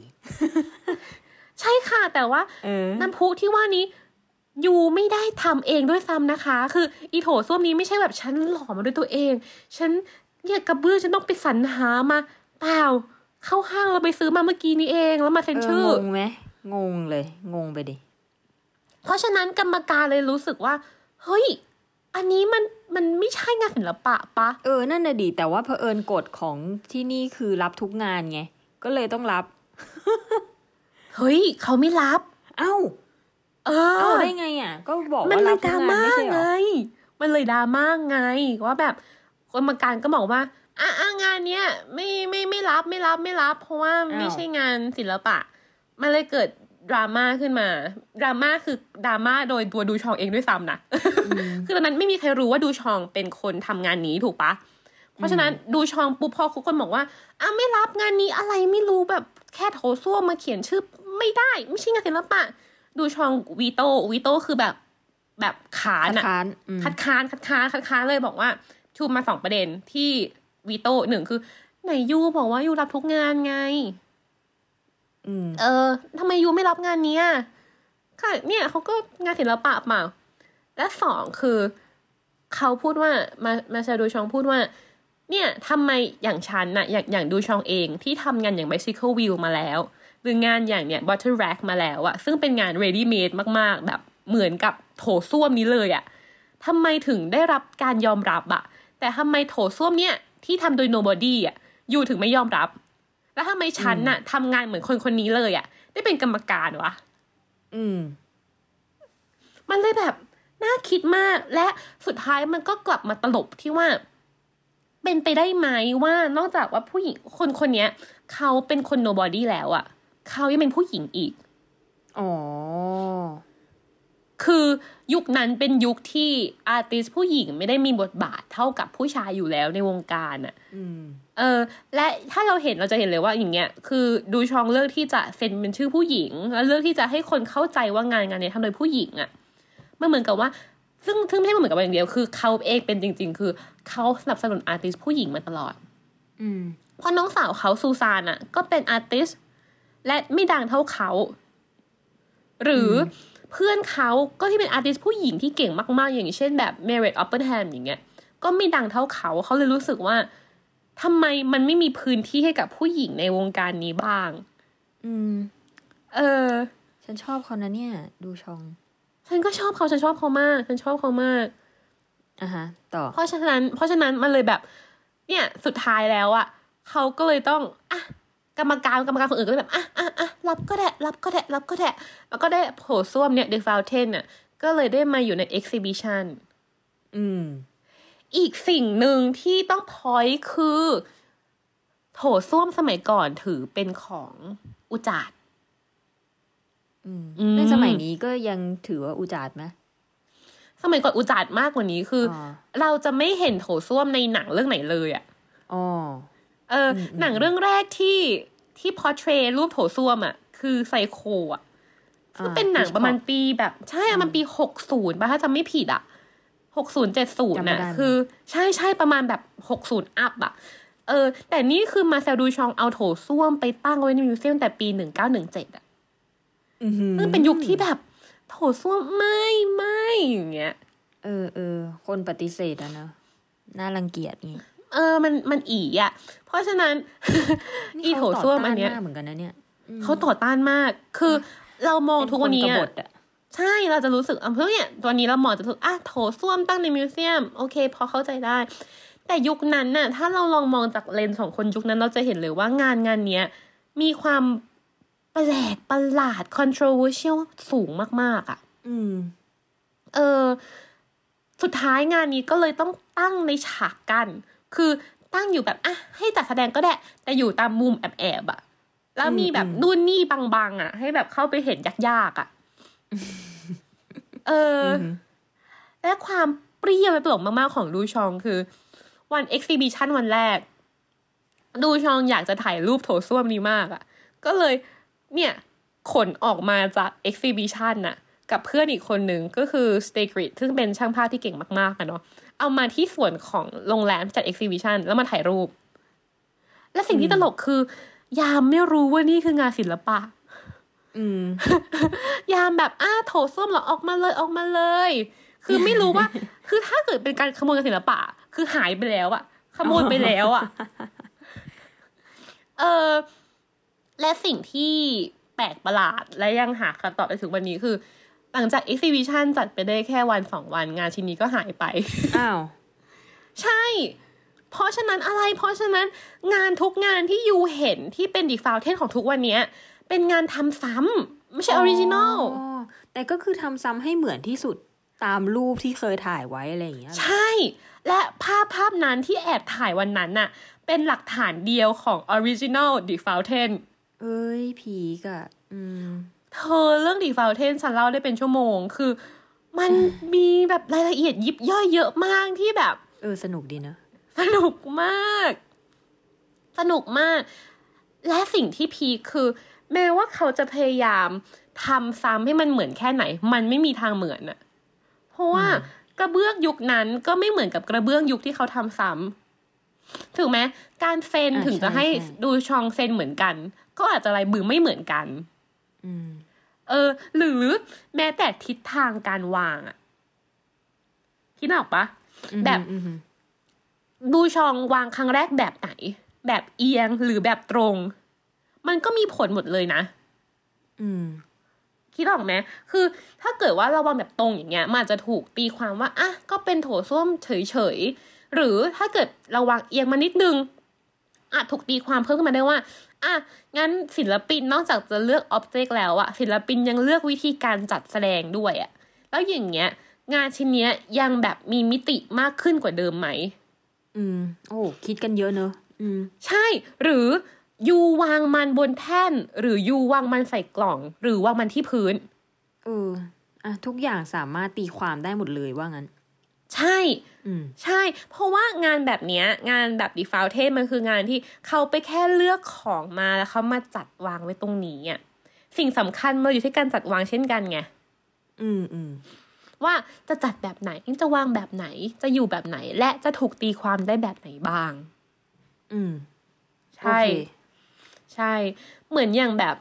ใช่ค่ะ แต่ว่าเออน้ำพุที่ว่านี้ยูไม่ได้ทำเองด้วยซ้ำนะคะ คืออีโถส้วมนี้ไม่ใช่แบบฉันหล่อมาด้วยตัวเอง ฉันเนี่ยกระเบื้องฉันต้องไปสรรหามา เปล่า เข้าห้างเราไปซื้อมาเมื่อกี้นี้เองแล้วมาเซ็นเอชื่อองงไหมงงเลย งงไปดิ เพราะฉะนั้นกรรมการเลยรู้สึกว่า เฮ้ย อันนี้มันมันไม่ใช่งานศิลปะปะ เออ นั่นน่ะดีแต่ว่าเผอิญกฎของที่นี่คือรับทุกงานไง ก็เลยต้องรับ เฮ้ยเขาไม่รับ เอ้า เอเอ้าอได้ไงอะ ก็บอกมันว่าเลรัยบดทุรากงานม่าไม่ใช่เหรไงอมันเลยดราม่าไงว่าแบบกรรมการก็บอกว่าอะอะงานเนี้ยไม่ไม่ไม่รับไม่รับไม่รับ เพราะว่าไม่ใช่งานศิลปะ มันเลยเกิดดราม่าขึ้นมา ดราม่าคือดราม่าโดยตัวดูชองเองด้วยซ้ำนะคือตอนนั้นไม่มีใครรู้ว่าดูชองเป็นคนทำงานนี้ถูกปะ เพราะฉะนั้นดูชองปุ๊บพอทุกคนบอกว่าอะไม่รับงานนี้อะไรไม่รู้แบบ แค่โถส้วมมาเขียนชื่อไม่ได้ ไม่ใช่งานศิลปะ ดูชองวีโตวีโตคือแบบแบบขานคัดอะค้านอืมคัดค้านคัดค้านคัดค้านเลยบอกว่า ชูมาสองประเด็นที่วีโตหนึ่งคือ ไหนยูบอกว่ายูรับทุกงานไงอืมเออทำไมยูไม่รับงานเนี้ยค่ะเนี่ยเขาก็งานศิลปะเปล่าและสองคือ เขาพูดว่ามามาชาดูชองพูดว่า เนี่ยทำไมอย่างฉันน่ะอย่างอย่างดูชองเองที่ทำงานอย่าง bicycle wheel มาแล้ว หรืองานอย่างเนี่ย bottle rack มาแล้วอะซึ่งเป็นงาน ready made มาก ๆ แบบเหมือนกับโถส้วมนี้เลยอะทำไมถึงได้รับการยอมรับอะแต่ทำไมโถส้วมเนี่ยที่ทำโดย nobody อะอยู่ถึงไม่ยอมรับ แล้วทำไมฉันน่ะทำงานเหมือนคนคนนี้เลยอะได้เป็นกรรมการวะ อืม มันเลยแบบน่าคิดมากและสุดท้ายมันก็กลับมาตลบที่ว่า เป็นไปได้ไหมว่านอกจากว่าผู้หญิงคนคนเนี้ยเขาเป็นคน nobody แล้วอะเขายังเป็นผู้หญิงอีก อ๋อ คือยุคนั้นเป็นยุคที่ artist ผู้หญิงไม่ได้มีบทบาทเท่ากับผู้ชายอยู่แล้วในวงการอะอืมเออ และถ้าเราเห็นเราจะเห็นเลยว่าอย่างเงี้ย คือดูชองเลือกที่จะเซ็นเป็นชื่อผู้หญิง แล้วเลือกที่จะให้คนเข้าใจว่างานงานเนี้ยทำโดยผู้หญิงอะมันเหมือนกับว่า ซึ่งซึ่งไม่ใช่มันเหมือนกับว่าอย่างเดียวคือเขาเองเป็นจริง ๆ คือเขาสนับสนุน artist ผู้หญิงมาตลอด อืมเพราะน้องสาวเขาซูซานอะก็เป็น artist และไม่ดังเท่าเขา หรืออเพื่อนเขาก็ที่เป็น artist ผู้หญิงที่เก่งมาก ๆ อย่างเช่นแบบเมเรตออปเปนไฮม์อย่างเงี้ย ก็ไม่ดังเท่าเขาเขาเลยรู้สึกว่าทำไมมันไม่มีพื้นที่ให้กับผู้หญิงในวงการนี้บ้าง อืม เออ ฉันชอบเขานะเนี่ย ดูชอง ฉันก็ชอบเขาฉันชอบเขามาก ฉันชอบเขามากอะฮะ ต่อ เพราะฉะนั้น เพราะฉะนั้นมันเลยแบบ เนี่ยสุดท้ายแล้วอะเขาก็เลยต้องอะกรรมการกรรมการคนอื่นก็เลยแบบอะอะอะรับก็ได้รับก็ได้รับก็ได้แล้วก็ได้โผล่ส้วมเนี่ย The Fountain น่ะก็เลยได้มาอยู่ใน exhibition อืม อีกสิ่งหนึ่งที่ต้องพอยคือโถส้วมสมัยก่อนถือเป็นของอุจาดอืมอืม ในสมัยนี้ก็ยังถือว่าอุจาดไหมสมัยก่อนอุจาดมากกว่านี้คือออเราจะไม่เห็นโถส้วมในหนังเรื่องไหนเลยอะอ๋อเอออมหนังเรื่องแรกที่ที่พอเทรรูปโถส้วมอะคือไซโคอะซึ่งเป็นหนังประมาณปีแบบ ใช่อะมันปีหกศูนย์ป่ะถ้าจำไม่ผิดอะหกศูนย์เจ็ดศูนย์จำไม่น่ะได้คือ ใช่ใช่ประมาณแบบหกศูนย์อัพอะเออ แต่นี่คือมาเซลดูชองเอาโถส้วมไปตั้งไว้ในมิวเซียมแต่ปีหนึ่งเก้าหนึ่งเจ็ดอะอือหือ ซึ่งเป็นยุคที่แบบ โถส้วมไม่ไม่อย่างเงี้ย เออเออคนปฏิเสธอะเนอะน่ารังเกียจงี้เออมันมันอีอะ เพราะฉะนั้นนี่อีเขาโถส้วมอันเนี้ยต่ต้าากเหมือนกันนะเนี่ยอืมเขาต่อต้านมาก คือเรามองทุกวันนี้เป็คอะกบฏอะใช่เราจะรู้สึกอะเพื่อเนี่ยตอนนี้เรามองจะรู้สึกอะโถส้วมตั้งในมิวเซียม โอเค พอเข้าใจได้ แต่ยุคนั้นน่ะ ถ้าเราลองมองจากเลนส์ของคนยุคนั้นเราจะเห็นเลยว่างานงานเนี้ยมีความ แปลกประหลาด controversial สูงมาก ๆอะ อืม เออ สุดท้ายงานนี้ก็เลยต้องตั้งในฉากกัน คือตั้งอยู่แบบอะให้จัดแสดงก็ได้ แต่อยู่ตามมุมแอบๆอะแล้วมีแบบนู่นนี่บังๆอะให้แบบเข้าไปเห็นยากๆอะเอออ และความเปรี้ยวและตลกมากๆของดูชองคือ วัน exhibition วันแรก ดูชองอยากจะถ่ายรูปโถส้วมนี้มากอะ่ะ ก็เลย เนี่ยขนออกมาจาก exhibition น่ะกับเพื่อนอีกคนหนึ่งก็คือสตีกลิทซ์ซึ่งเป็นช่างภาพที่เก่งมากๆอะเนาะเอามาที่ส่วนของโรงแรมจัดเอ็กซิบิชันแล้วมาถ่ายรูป และสิ่งที่ตลกคือยามไม่รู้ว่านี่คืองานศิลปะอืมยามแบบอ้าโถส้วมเหรอออกมาเลยออกมาเลย คือไม่รู้ว่า คือถ้าเกิดเป็นการขโมยงานศิลปะ คือหายไปแล้วอะขโมยไปแล้วอะเออ และสิ่งที่แปลกประหลาดและยังหาคำตอบไปถึงวันนี้คือ หลังจาก exhibition จัดไปได้แค่วันสองวันงานชิ้นนี้ก็หายไป อ้าว ใช่ เพราะฉะนั้นอะไร เพราะฉะนั้นงานทุกงานที่ you เห็นที่เป็น The Fountain ของทุกวันเนี้ยเป็นงานทำซ้ำไม่ใช่ original อ๋อแต่ก็คือทำซ้ำให้เหมือนที่สุดตามรูปที่เคยถ่ายไว้อะไรอย่างเงี้ยเหรอใช่ และภาพภาพนั้นที่แอบถ่ายวันนั้นน่ะ เป็นหลักฐานเดียวของ Original The Fountain เอ้ยผีกอะอืม เธอเรื่อง The Fountain ฉันเล่าได้เป็นชั่วโมง คือ มันมีแบบรายละเอียดยิบย่อยเยอะมากที่แบบ เออ สนุกดีเนอะสนุกมาก สนุกมาก และสิ่งที่พีคคือ แม้ว่าเขาจะพยายามทำซ้ำให้มันเหมือนแค่ไหน มันไม่มีทางเหมือนอะเพราะว่ากระเบื้องยุคนั้นก็ไม่เหมือนกับกระเบื้องยุคที่เขาทำซ้ำถูกไหมการเซนอ่าถึงจะใช่ให้ใช่ดูชองเซนเหมือนกัน ก็อาจจะลายมือไม่เหมือนกันอืมเออ หรือแม้แต่ทิศทางการวางอะคิดออกปะแบบอืมอืมดูชองวางครั้งแรกแบบไหน แบบเอียงหรือแบบตรง มันก็มีผลหมดเลยนะ อืมคิดออกไหมคือ ถ้าเกิดว่าเราวางแบบตรงอย่างเงี้ย มันอาจจะถูกตีความว่าอะก็เป็นโถส้วมเฉยๆ หรือถ้าเกิดเราวางเอียงมานิดนึงอาจถูกตีความเพิ่มขึ้นมาได้ว่า อะงั้นศิลปินนอกจากจะเลือกอ็อบเจกต์แล้วอะศิลปินยังเลือกวิธีการจัดแสดงด้วยอะแล้วอย่างเงี้ย งานชิ้นเนี้ยยังแบบมีมิติมากขึ้นกว่าเดิมไหม อืม โอ้คิดกันเยอะเนอะอืม ใช่ หรือยูวางมันบนแท่น หรือยูวางมันใส่กล่อง หรือวางมันที่พื้น เออ อะทุกอย่างสามารถตีความได้หมดเลยว่างั้น ใช่อืมใช่ เพราะว่างานแบบเนี้ยงานแบบดีฟาวเทนมันคืองานที่เขาไปแค่เลือกของมาแล้วเขามาจัดวางไว้ตรงนี้อะสิ่งสำคัญมันอยู่ที่การจัดวางเช่นกันไงอืมอืมว่าจะจัดแบบไหนจะวางแบบไหนจะอยู่แบบไหน และจะถูกตีความได้แบบไหนบ้าง อืม ใช่โอเคใช่ เหมือนอย่างแบบ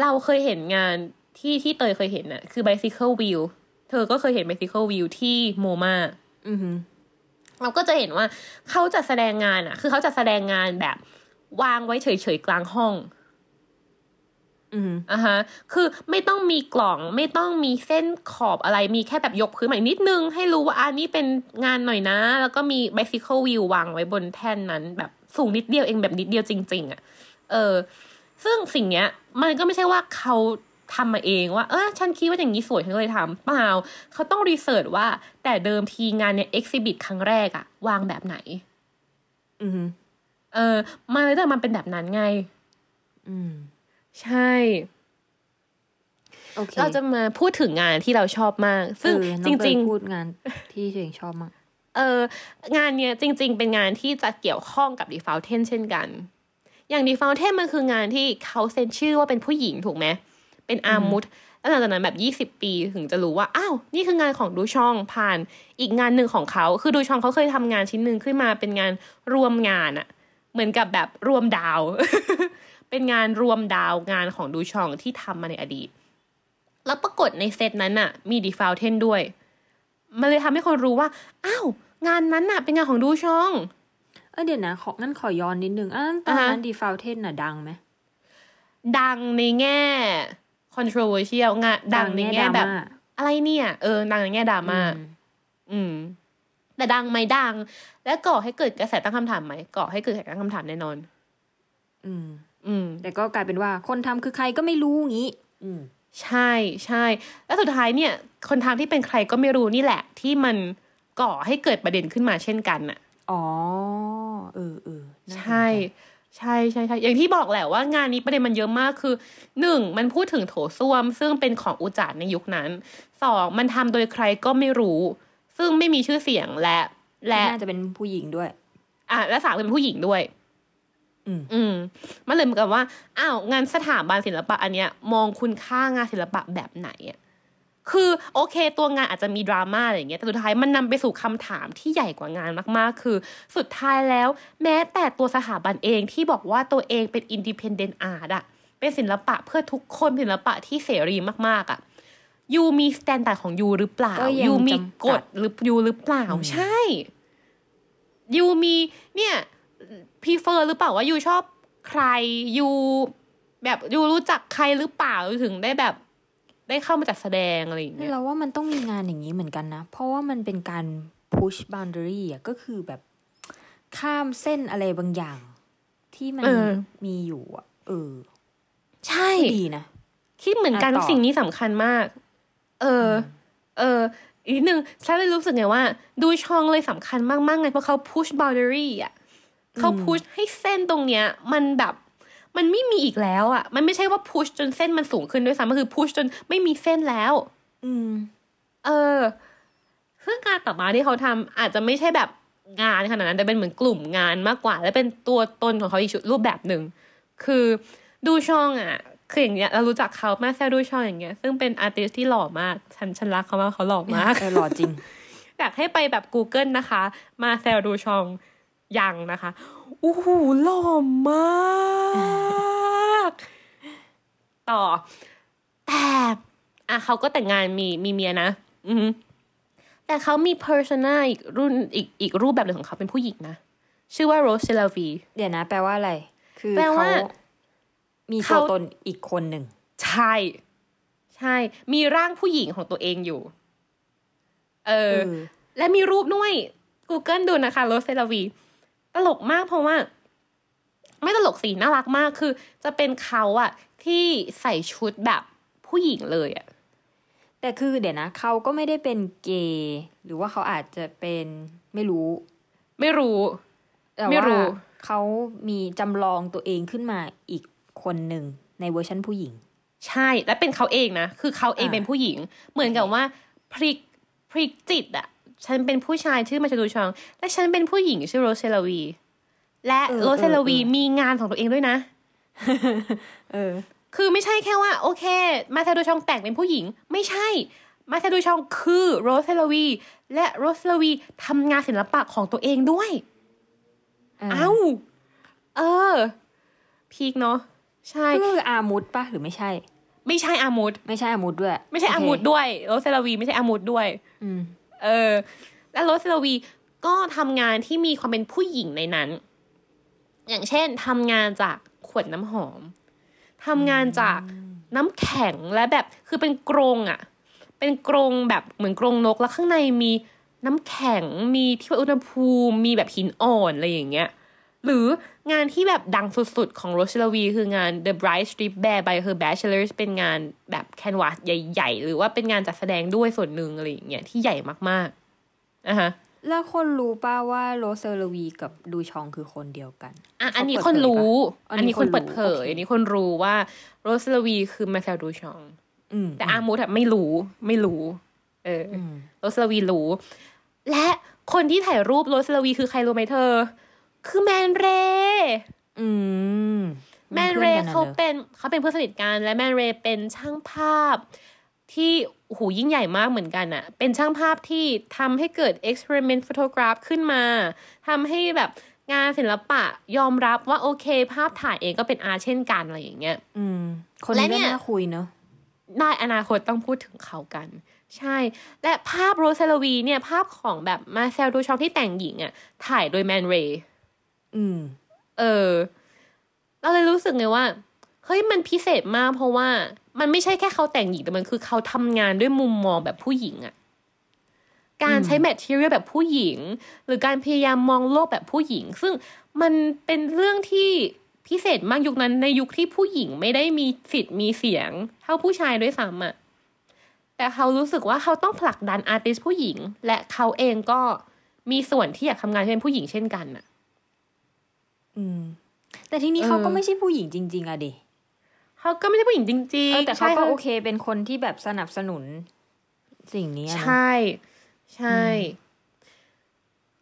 เราเคยเห็นงานที่ที่เตยเคยเห็นน่ะ คือ bicycle wheel เธอก็เคยเห็น bicycle wheel ที่โมมาอือหือ เราก็จะเห็นว่าเขาจะแสดงงานอะคือเขาจะแสดงงานแบบวางไว้เฉยๆกลางห้องอือหืออะฮะ คือไม่ต้องมีกล่องไม่ต้องมีเส้นขอบอะไรมีแค่แบบยกพื้นใหม่นิดนึง ให้รู้ว่าอันนี้เป็นงานหน่อยนะ แล้วก็มี bicycle wheel วางไว้บนแท่นนั้น แบบสูงนิดเดียวเองแบบนิดเดียวจริง ๆอะ เออ ซึ่งสิ่งเนี้ย มันก็ไม่ใช่ว่าเขา ทำมาเองว่า เออฉันคิดว่าอย่างนี้สวยฉันก็เลยทำเปล่าเขาต้องรีเสิร์ชว่า แต่เดิมทีงานเนี่ยเอ็กซิบิทครั้งแรกอะวางแบบไหน อือหือเออมาเลยแต่มันเป็นแบบนั้นไง อืม ใช่โอเคเราจะมาพูดถึงงานที่เราชอบมาก ซึ่งเออน้จอเตยริงพูดงานที่ตัวเองชอบมากๆเอองานเนี้ยจริง ๆ เป็นงานที่จะเกี่ยวข้องกับ d e f a u l t e n เช่นกัน อย่าง d e f a u l t e n มันคืองานที่เขาเซ็นชื่อว่าเป็นผู้หญิงถูกไหม เป็นอามุดแล้วหลังจากนั้นแบบยี่สิบปีถึงจะรู้ว่า อ้าว นี่คืองานของดูชองผ่านอีกงานหนึ่งของเขา คือดูชองเขาเคยทำงานชิ้นหนึ่งขึ้นมาเป็นงานรวมงานอะเหมือนกับแบบรวมดาว เป็นงานรวมดาวงานของดูชองที่ทำมาในอดีต แล้วปรากฏในเซตนั้นน่ะมีดีฟาวเทนด้วย มันเลยทำให้คนรู้ว่า อ้าว งานนั้นน่ะเป็นงานของดูชอง เออเดี๋ยวนะ ของั้นขอย้อนนิดนึงอะตอนนั้นอ่าฮะดีฟาวเทนน่ะดังไหม ดังในแง่ controversial งานดังในแง่แบบดราม่าอะไรเนี่ย เออดังในแง่ดราม่าอืมอืม แต่ดังไหมดัง และก่อให้เกิดกระแสตั้งคำถามไหมก่อให้เกิดกระแสตั้งคำถามแน่นอน อืม อืม แต่ก็กลายเป็นว่าคนทำคือใครก็ไม่รู้งี้ อืม ใช่ใช่ แล้วสุดท้ายเนี่ย คนทำที่เป็นใครก็ไม่รู้นี่แหละ ที่มันก่อให้เกิดประเด็นขึ้นมาเช่นกันน่ะ อ๋อ เออเออน่าสนใจใช่ ใช่ใช่ใช่อย่างที่บอกแหละว่างานนี้ประเด็นมันเยอะมากคือหนึ่งมันพูดถึงโถส้วม ซึ่งเป็นของอุจจาระในยุคนั้นสองมันทำโดยใครก็ไม่รู้ ซึ่งไม่มีชื่อเสียงและ และน่าจะเป็นผู้หญิงด้วย อะและสามเป็นผู้หญิงด้วย อืมอืมมันเลยเหมือนกับว่าอ้าวงานสถาบันศิลปะอันเนี้ย มองคุณค่างานศิลปะแบบไหนอะ คือโอเค ตัวงานอาจจะมีดราม่าอะไรอย่างเงี้ยแต่สุดท้ายมันนำไปสู่คำถามที่ใหญ่กว่างานมากๆ คือ สุดท้ายแล้ว แม้แต่ตัวสถาบันเองที่บอกว่าตัวเองเป็น independent art อะเป็นศิลปะเพื่อทุกคนศิลปะที่เสรีมากๆอะyou มี standard ของ you หรือเปล่าก็ยัง you มีจำกักดฎหรือ you หรือเปล่าใช่ you มีเนี่ย prefer หรือเปล่าว่า you ชอบใคร you แบบ you รู้จักใครหรือเปล่าถึงได้แบบ ได้เข้ามาจัดแสดงอะไรอย่างเงี้ยเราว่ามันต้องมีงานอย่างนี้เหมือนกันนะ เพราะว่ามันเป็นการ push boundary อะก็คือแบบข้ามเส้นอะไรบางอย่าง ที่มันเออมีอยู่อะ เออ ใช่ก็ดีนะ คิดเหมือนกันอะต่อสิ่งนี้สำคัญมาก เออ เอออีกนิดนึงฉันเลยรู้สึกไงว่า ดูช่องเลยสำคัญมากๆไงเพราะเขา push boundary อะเขา push ให้เส้นตรงเนี้ย มันแบบ มันไม่มีอีกแล้วอะ มันไม่ใช่ว่า push จนเส้นมันสูงขึ้นด้วยซ้ำมันคือ push จนไม่มีเส้นแล้ว อืม เออซึ่งการต่อมาที่เขาทำอาจจะไม่ใช่แบบงานขนาดนั้นแต่เป็นเหมือนกลุ่มงานมากกว่า และเป็นตัวตนของเขาอีกชุดรูปแบบหนึ่งคือดูช่องอะคืออย่างเงี้ยเรารู้จักเขามาแซวดูช่องอย่างเงี้ย ซึ่งเป็นอาร์ติสที่หล่อมากฉันฉันรักเขามากเขาหล่อมากเออหล่อจริงอยากให้ไปแบบ Google นะคะ มาแซวดูช่องยังนะคะ โอ้โหหล่อมาก ต่อ แต่อะเขาก็แต่งงานมีมีเมียนะ อือฮึแต่เขามี persona อีกรุ่นอีกอีกรูปแบบหนึ่งของเขาเป็นผู้หญิงนะ ชื่อว่า Rrose Sélavy เดี๋ยวนะ แปลว่าอะไร คือแปลว่าเขามีตัวเขาตนอีกคนหนึ่ง ใช่ ใช่ มีร่างผู้หญิงของตัวเองอยู่ เอเอออและมีรูปด้วย Google ดูนะคะ Rrose Sélavy ตลกมากเพราะว่า ไม่ตลกสิน่ารักมากคือ จะเป็นเขาอะที่ใส่ชุดแบบผู้หญิงเลยอะแต่คือเดี๋ยวนะเขาก็ไม่ได้เป็นเกย์หรือว่าเขาอาจจะเป็นไม่รู้ ไม่รู้แต่ไม่ว่ารู้เขามีจำลองตัวเองขึ้นมาอีกคนหนึ่งในเวอร์ชันผู้หญิง ใช่และเป็นเขาเองนะ คือเขาเองอ่าเป็นผู้หญิง เหมือนกับว่าพลิกพลิกจิตอะ ฉันเป็นผู้ชายชื่อ Marcel Duchamp และฉันเป็นผู้หญิงชื่อ Rrose Sélavy และ Rrose Sélavy มีงานของตัวเองด้วยนะ เออ คือไม่ใช่แค่ว่า โอเค Marcel Duchamp แต่งเป็นผู้หญิง ไม่ใช่ Marcel Duchamp คือ Rrose Sélavy และ Rrose Sélavy ทำงานศิลปะของตัวเองด้วย เอ้า เออ peak เนาะ ใช่ก็คือ R. Mutt ปะหรือไม่ใช่ ไม่ใช่ R. Mutt ไม่ใช่ R. Mutt ด้วย ไม่ใช่โอเค R. Mutt ด้วย Rrose Sélavy ไม่ใช่ R. Mutt ด้วย อืม เออ และ Rrose Sélavy ก็ทำงานที่มีความเป็นผู้หญิงในนั้น อย่างเช่นทำงานจากขวดน้ำหอมทำงานจากน้ำแข็งและแบบคือเป็นกรงอะ่ะ เป็นกรงแบบเหมือนกรงนกแล้วข้างในมีน้ำแข็งมีที่วัดอุณหภูมิมีแบบหินอ่อนอะไรอย่างเงี้ย หรือ งานที่แบบดังสุดๆ ของโรชลวี คืองาน The Bright Strip Bear by Her Bachelors เป็นงานแบบแคนวาสใหญ่ๆ หรือว่าเป็นงานจัดแสดงด้วยส่วนหนึ่งอะไรอย่างเงี้ยที่ใหญ่มากๆนะคะแล้วคนรู้ป่าว่าโรเซอร์ลวีกับดูชองคือคนเดียวกัน อะเขาอันนี้เปิดคนเผยรู้ปะอัอันนนี้นี้คนคนรู้เปิดเผยโอเคอันนี้คนรู้ว่าโรสลวีคือมาเซลดูชองอืมแต่อามูดอะไม่รู้ ไม่รู้ เออออืมโรสลวีรู้ และคนที่ถ่ายรูปโรสลวีคือใครรู้ไหมเธอ คือแมนเรย์อืมแมนเรย์เขาเป็นเขาเป็นเพื่อนสนิทกันและแมนเรย์เป็นช่างภาพ ที่โอ้โหูยิ่งใหญ่มากเหมือนกันอะเป็นช่างภาพที่ทำให้เกิด experiment photograph ขึ้นมาทำให้แบบงานศิลปะยอมรับว่าโอเค ภาพถ่ายเองก็เป็นอาร์ตเช่นกันอะไรอย่างเงี้ย อืม คนและนี้เนี่ก็ยน่าคุยเนอะได้อนาคตต้องพูดถึงเขากัน ใช่ และภาพโรเซลวีเนี่ย ภาพของแบบมาเซลดูชองที่แต่งหญิงอะถ่ายโดยแมนเรย์ อืม เออเราเลยรู้สึกไงว่าเฮ้ยมันพิเศษมากเพราะว่า มันไม่ใช่แค่เขาแต่งหญิงแต่มันคือเขาทำงานด้วยมุมมองแบบผู้หญิงอะการใช้ material แบบผู้หญิง หรือการพยายามมองโลกแบบผู้หญิง ซึ่งมันเป็นเรื่องที่พิเศษมากยุคนั้นในยุคที่ผู้หญิงไม่ได้มีสิทธิ์มีเสียง เท่าผู้ชายด้วยซ้ำอะแต่เขารู้สึกว่าเขาต้องผลักดัน artist ผู้หญิง และเขาเองก็มีส่วนที่อยากทำงานเป็นผู้หญิงเช่นกันอะ อืม แต่ทีนี้เออเขาก็ไม่ใช่ผู้หญิงจริง ๆอะดิเขาก็ไม่ใช่ผู้หญิงจริงเออๆแต่เขาใช่ก็โอเคเป็นคนที่แบบสนับสนุน สิ่งนี้อะใชเนาะ่ใช่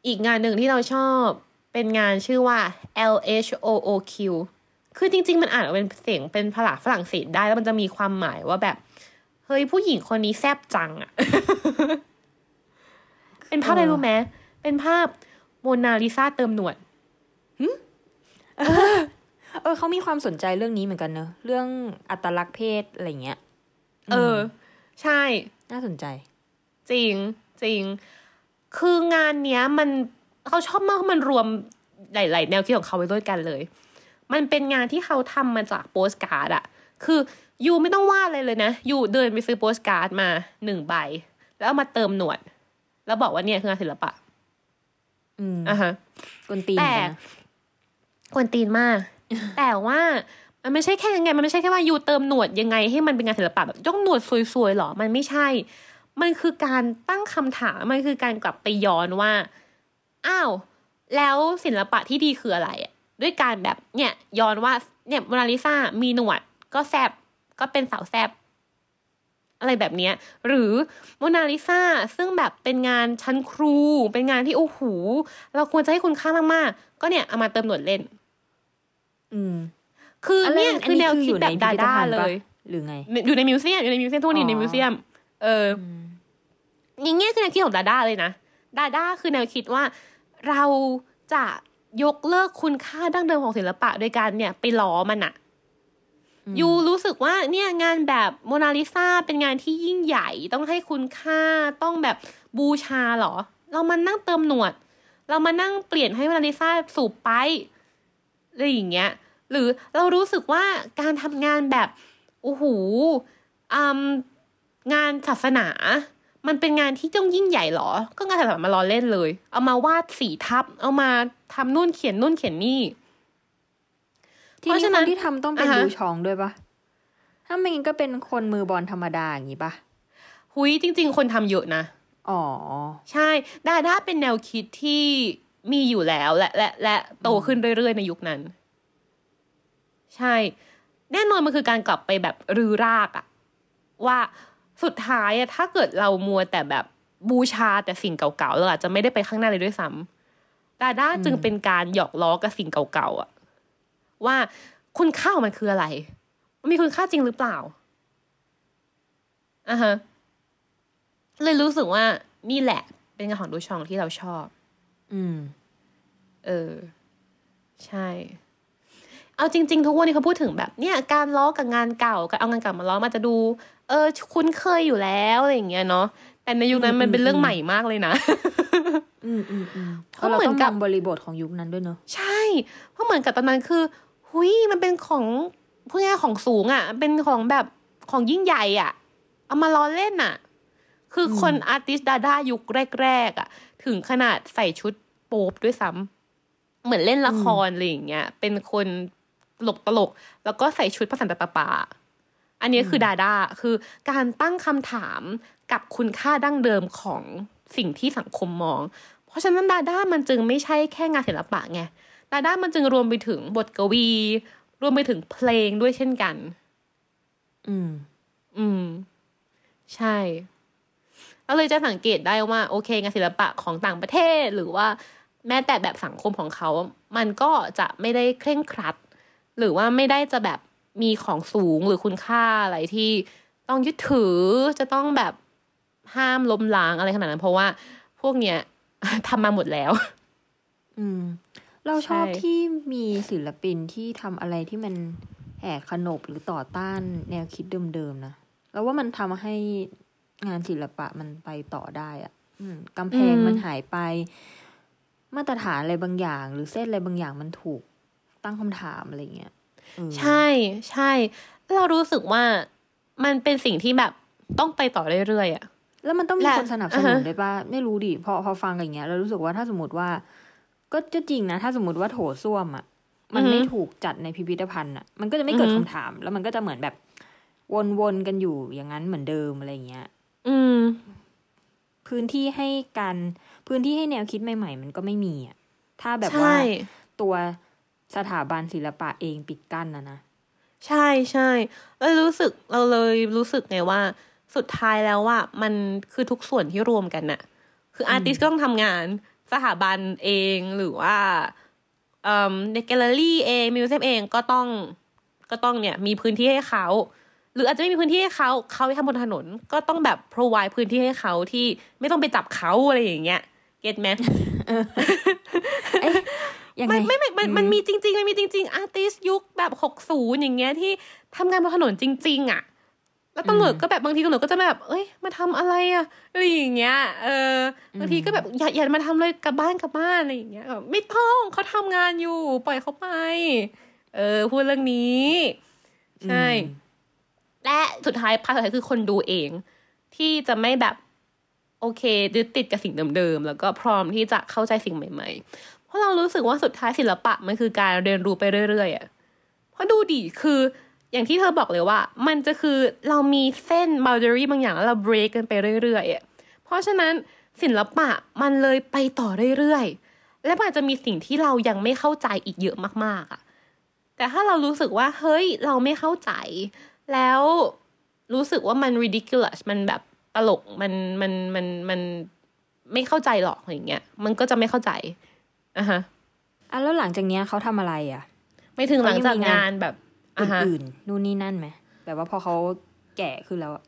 อีกงานหนึ่งที่เราชอบเป็นงานชื่อว่า L H O O Q คือจริง ๆ มันอ่านเป็นเสียงเป็นภาษาฝรั่งเศสได้แล้วมันจะมีความหมายว่าแบบ เฮ้ยผู้หญิงคนนี้แซบจังอะเป็นภาพอะไรรู้ไหมเป็นภาพโมนาลิซาเติมหนวด เออเขามีความสนใจเรื่องนี้เหมือนกันเนอะเรื่องอัตลักษณ์เพศอะไรเงี้ย เออ ใช่ น่าสนใจ จริงจริง คืองานเนี้ยมันเขาชอบมากมันรวมหลาย ๆ แนวคิดของเขาไว้ด้วยกันเลย มันเป็นงานที่เขาทำมาจากโปสการ์ดอะคือยูไม่ต้องวาดอะไรเลยนะยูเดินไปซื้อโปสการ์ดมาหนึ่งใบ แล้วเอามาเติมหนวด แล้วบอกว่าเนี่ยคืองานศิลปะ อืมอะฮะกวนตีนแต่เหมือน กันนะกวนตีนมาก แต่ว่ามันไม่ใช่แค่ยังไง มันไม่ใช่แค่ว่ายูเติมหนวดยังไงให้มันเป็นงานศิลปะแบบต้องหนวดสวยๆหรอ มันไม่ใช่ มันคือการตั้งคำถาม มันคือการกลับไปย้อนว่า อ้าว แล้วศิลปะที่ดีคืออะไรอะด้วยการแบบเนี่ยย้อนว่าเนี่ยโมนาลิซามีหนวด ก็แซบก็เป็นสาวแซบอะไรแบบเนี้ยหรือโมนาลิซาซึ่งแบบเป็นงานชั้นครู เป็นงานที่โอ้โหเราควรจะให้คุณค่ามากๆ ก็เนี่ยเอามาเติมหนวดเล่น อืม คืออะไรเนี่ยคือแนวคิดแบบอันนี้ดาคืออยู่ในพิพิธด้าภัณฑ์เลปะยหรือไง อยู่ในมิวเซียมอยู่ในมิวเซียมทุกวันนี้อ๋อในมิวเซียมเออออย่างเงี้ยคือแนวคิดของดาด้าเลยนะดาด้าคือแนวคิดว่าเราจะยกเลิกคุณค่าดั้งเดิมของศิลปะโดยการเนี่ย ไปล้อมันอะอืมยูรู้สึกว่าเนี่ยงานแบบโมนาลิซาเป็นงานที่ยิ่งใหญ่ต้องให้คุณค่าต้องแบบบูชาเหรอ เรามานั่งเติมหนวด เรามานั่งเปลี่ยนให้โมนาลิซาสูบไป อะไรอย่างเงี้ย หรือเรารู้สึกว่าการทำงานแบบโอ้โหอืมงานศาสนา มันเป็นงานที่ต้องยิ่งใหญ่เหรอ ก็งานศาสนามาล้อเล่นเลย เอามาวาดสีทับ เอามาทำนู่นเขียนนู่นเขียนนี่ที่เพราะนี่ฉะคนั้นนที่ทำต้องเป็นอ่าฮะดูชองด้วยปะถ้าไม่งั้นก็เป็นคนมือบอลธรรมดาอย่างงี้ปะหุยจริง ๆ คนทำเยอะนะ อ๋อ ใช่ดาด้าเป็นแนวคิดที่ มีอยู่แล้วและและและโตขึ้นเรื่อยๆ ในยุคนั้น ใช่ แน่นอนมันคือการกลับไปแบบรื้อรากอะว่าสุดท้ายอะถ้าเกิดเรามัวแต่แบบบูชาแต่สิ่งเก่าๆเราอาจจะไม่ได้ไปข้างหน้าเลยด้วยซ้ำดาด้าจึงเป็นการหยอกล้อกับสิ่งเก่าๆอะว่าคุณค่ามันคืออะไร มันมีคุณค่าจริงหรือเปล่าอะฮะเลยรู้สึกว่านี่แหละ เป็นงานของดูชองที่เราชอบ อืม เออ ใช่ เอาจริง ๆ ทุกวันนี้เขาพูดถึงแบบเนี่ยการล้อกับงานเก่าการเอางานเก่ามาล้อมาจะดู เออ คุ้นเคยอยู่แล้วอะไรอย่างเงี้ยเนาะแต่ในยุคนั้นมันเป็นเรื่องใหม่มากเลยนะ อืมอืมอืมเพเพราะราะเราเหมือต้นองกัมบองบริบทของยุคนั้นด้วยเนอะใช่ เพราะเหมือนกับตอนนั้นคือหุยมันเป็นของพูดง่ายๆของสูงอะ่ะ เป็นของแบบของยิ่งใหญ่อะ่ะ เอามาล้อเล่นอะ คืออมคน artist ดาด้ายุคแรกๆอะ่ะ ถึงขนาดใส่ชุดโป๊ปด้วยซ้ำเหมือนเล่นละครอะไรอย่างเงี้ย เป็นคนตลกตลกๆแล้วก็ใส่ชุดพระสันตะปาปาอันนี้คือดาด้าคือการตั้งคำถามกับคุณค่าดั้งเดิมของสิ่งที่สังคมมอง เพราะฉะนั้นดาด้ามันจึงไม่ใช่แค่งานศิลปะไงดาด้ามันจึงรวมไปถึงบทกวี รวมไปถึงเพลงด้วยเช่นกัน อืม อืม ใช่เราเลยจะสังเกตได้ว่า โอเค งานศิลปะของต่างประเทศหรือว่า แม้แต่แบบสังคมของเขา มันก็จะไม่ได้เคร่งครัด หรือว่าไม่ได้จะแบบมีของสูงหรือคุณค่าอะไรที่ต้องยึดถือจะต้องแบบห้ามล้มล้างอะไรขนาดนั้น เพราะว่าพวกเนี้ยทำมาหมดแล้ว อืม เราชอบที่มีศิลปินที่ทำอะไรที่มันแหกขนบหรือต่อต้านแนวคิดเดิมๆนะแล้วว่ามันทำให้งานศิลปะมันไปต่อได้อะอืมกำแพงมันหายไป มาตรฐานอะไรบางอย่าง หรือเส้นอะไรบางอย่างมันถูกตั้งคำถามอะไรเงี้ยเออใช่ใช่เรารู้สึกว่ามันเป็นสิ่งที่แบบต้องไปต่อเรื่อยๆอะแล้วมันต้องมีและคนสนับสนุนอ่าฮะด้วยป่ะไม่รู้ดิพอพอฟังอย่างเงี้ยเรารู้สึกว่าถ้าสมมติว่า ก็จะจริงนะ ถ้าสมมติว่าโถส้วมอะ มันไม่ถูกจัดในพิพิธภัณฑ์อะ มันก็จะไม่เกิดคำถาม แล้วมันก็จะเหมือนแบบวนๆกันอยู่อย่างนั้นเหมือนเดิมอะไรเงี้ย อืม พื้นที่ให้การพื้นที่ให้แนวคิดใหม่ ๆ มันก็ไม่มีอะถ้าแบบว่าใช่ตัวสถาบันศิลปะเองปิดกั้นนะนะใช่ใช่แล้วรู้สึกเราเลยรู้สึกไงว่า สุดท้ายแล้วว่ามันคือทุกส่วนที่รวมกันน่ะ คืออาร์ติสก็ต้องทำงานสถาบันเองหรือว่าเอ่อในแกลเลอรี่เองมิวเซียมเองก็ต้องก็ต้องเนี่ยมีพื้นที่ให้เขา หรืออาจจะไม่มีพื้นที่ให้เขาเขาไปทำบนถนน ก็ต้องแบบ provide พื้นที่ให้เขาที่ไม่ต้องไปจับเขาอะไรอย่างเงี้ยเก็ตไหมยังไงไม่ไม่ไม่มันมันมีจริงๆมันมีจริง ๆ อาร์ติสยุคแบบหกศูนย์อย่างเงี้ยที่ทำงานบนถนนจริง ๆ อะ แล้วตำรวจก็แบบบางทีตำรวจก็จะแบบ เอ้ย มาทำอะไรอะอะไรอย่างเงี้ยเออบางทีก็แบบอย่าอย่ามาทำเลยกลับบ้านกลับบ้านอะไรอย่างเงี้ยแบบไม่ต้องเขาทำงานอยู่ ปล่อยเขาไป เออพูดเรื่องนี้ ใช่ และสุดท้ายพาร์ทสุดท้ายคือคนดูเอง ที่จะไม่แบบโอเคยึดติดกับสิ่งเดิมๆแล้วก็พร้อมที่จะเข้าใจสิ่งใหม่ ๆ เพราะเรารู้สึกว่าสุดท้ายศิลปะมันคือการเรียนรู้ไปเรื่อยๆอะเพราะดูดิคืออย่างที่เธอบอกเลยว่า มันจะคือเรามีเส้น boundary บางอย่างแล้วเรา break กันไปเรื่อยๆอะเพราะฉะนั้นศิลปะมันเลยไปต่อเรื่อยๆ และมันอาจจะมีสิ่งที่เรายังไม่เข้าใจอีกเยอะมากๆอะแต่ถ้าเรารู้สึกว่าเฮ้ยเราไม่เข้าใจ แล้วรู้สึกว่ามัน ridiculous มันแบบตลกมันมันมันมันไม่เข้าใจหรอกอย่างเงี้ย มันก็จะไม่เข้าใจอะฮะอะแล้วหลังจากเนี้ยเขาทำอะไรอะ ไม่ถึงหลังจากเขายังมีงานงานแบบอะฮะอื่นๆนู่นนี่นั่นไหมแบบว่าพอเขาแก่ขึ้นแล้วอะ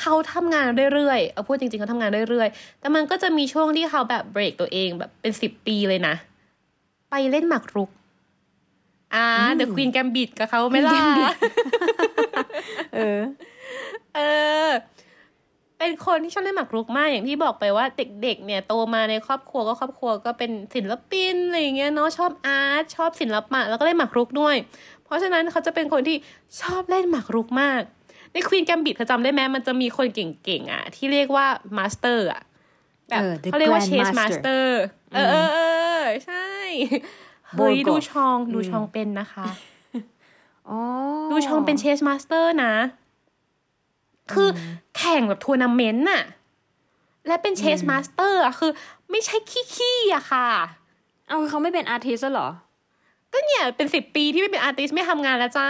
เขาทำงานเรื่อยๆเอาพูดจริงๆเขาทำงานเรื่อยๆ แต่มันก็จะมีช่วงที่เขาแบบเบรกตัวเองแบบเป็นสิบปีเลยนะ ไปเล่นหมากรุก อ่า The Queen's Gambit กับเขาไหมล่ะเออ เออ เป็นคนที่ชอบเล่นหมากรุกมากอย่างที่บอกไปว่าเด็ก ๆ เนี่ยโตมาในครอบครัวก็ครอบครัวก็เป็นศิลปินอะไรอย่างเงี้ยเนาะชอบ art ชอบศิลปะแล้วก็เล่นหมากรุกด้วย เพราะฉะนั้นเขาจะเป็นคนที่ชอบเล่นหมากรุกมาก ใน Queen's Gambit เธอจำได้ไหมมันจะมีคนเก่งๆอะ ที่เรียกว่า master อะแบบเออ The เขาเรียกว่า chess Grandmaster เออเออเออใช่ เฮ้ย Borgov Duchamp Duchamp เป็นนะคะอ๋อ Duchamp เป็น chess master นะ คืออแข่งแบบทัวร์นาเมนต์น่ะ และเป็น chess master อะคือ ไม่ใช่ขี้ๆอะค่ะ เอ้าเขาไม่เป็น artist เหรอ ก็เนี่ยเป็นสิบปีที่ไม่เป็น artist ไม่ทำงานแล้วจ้า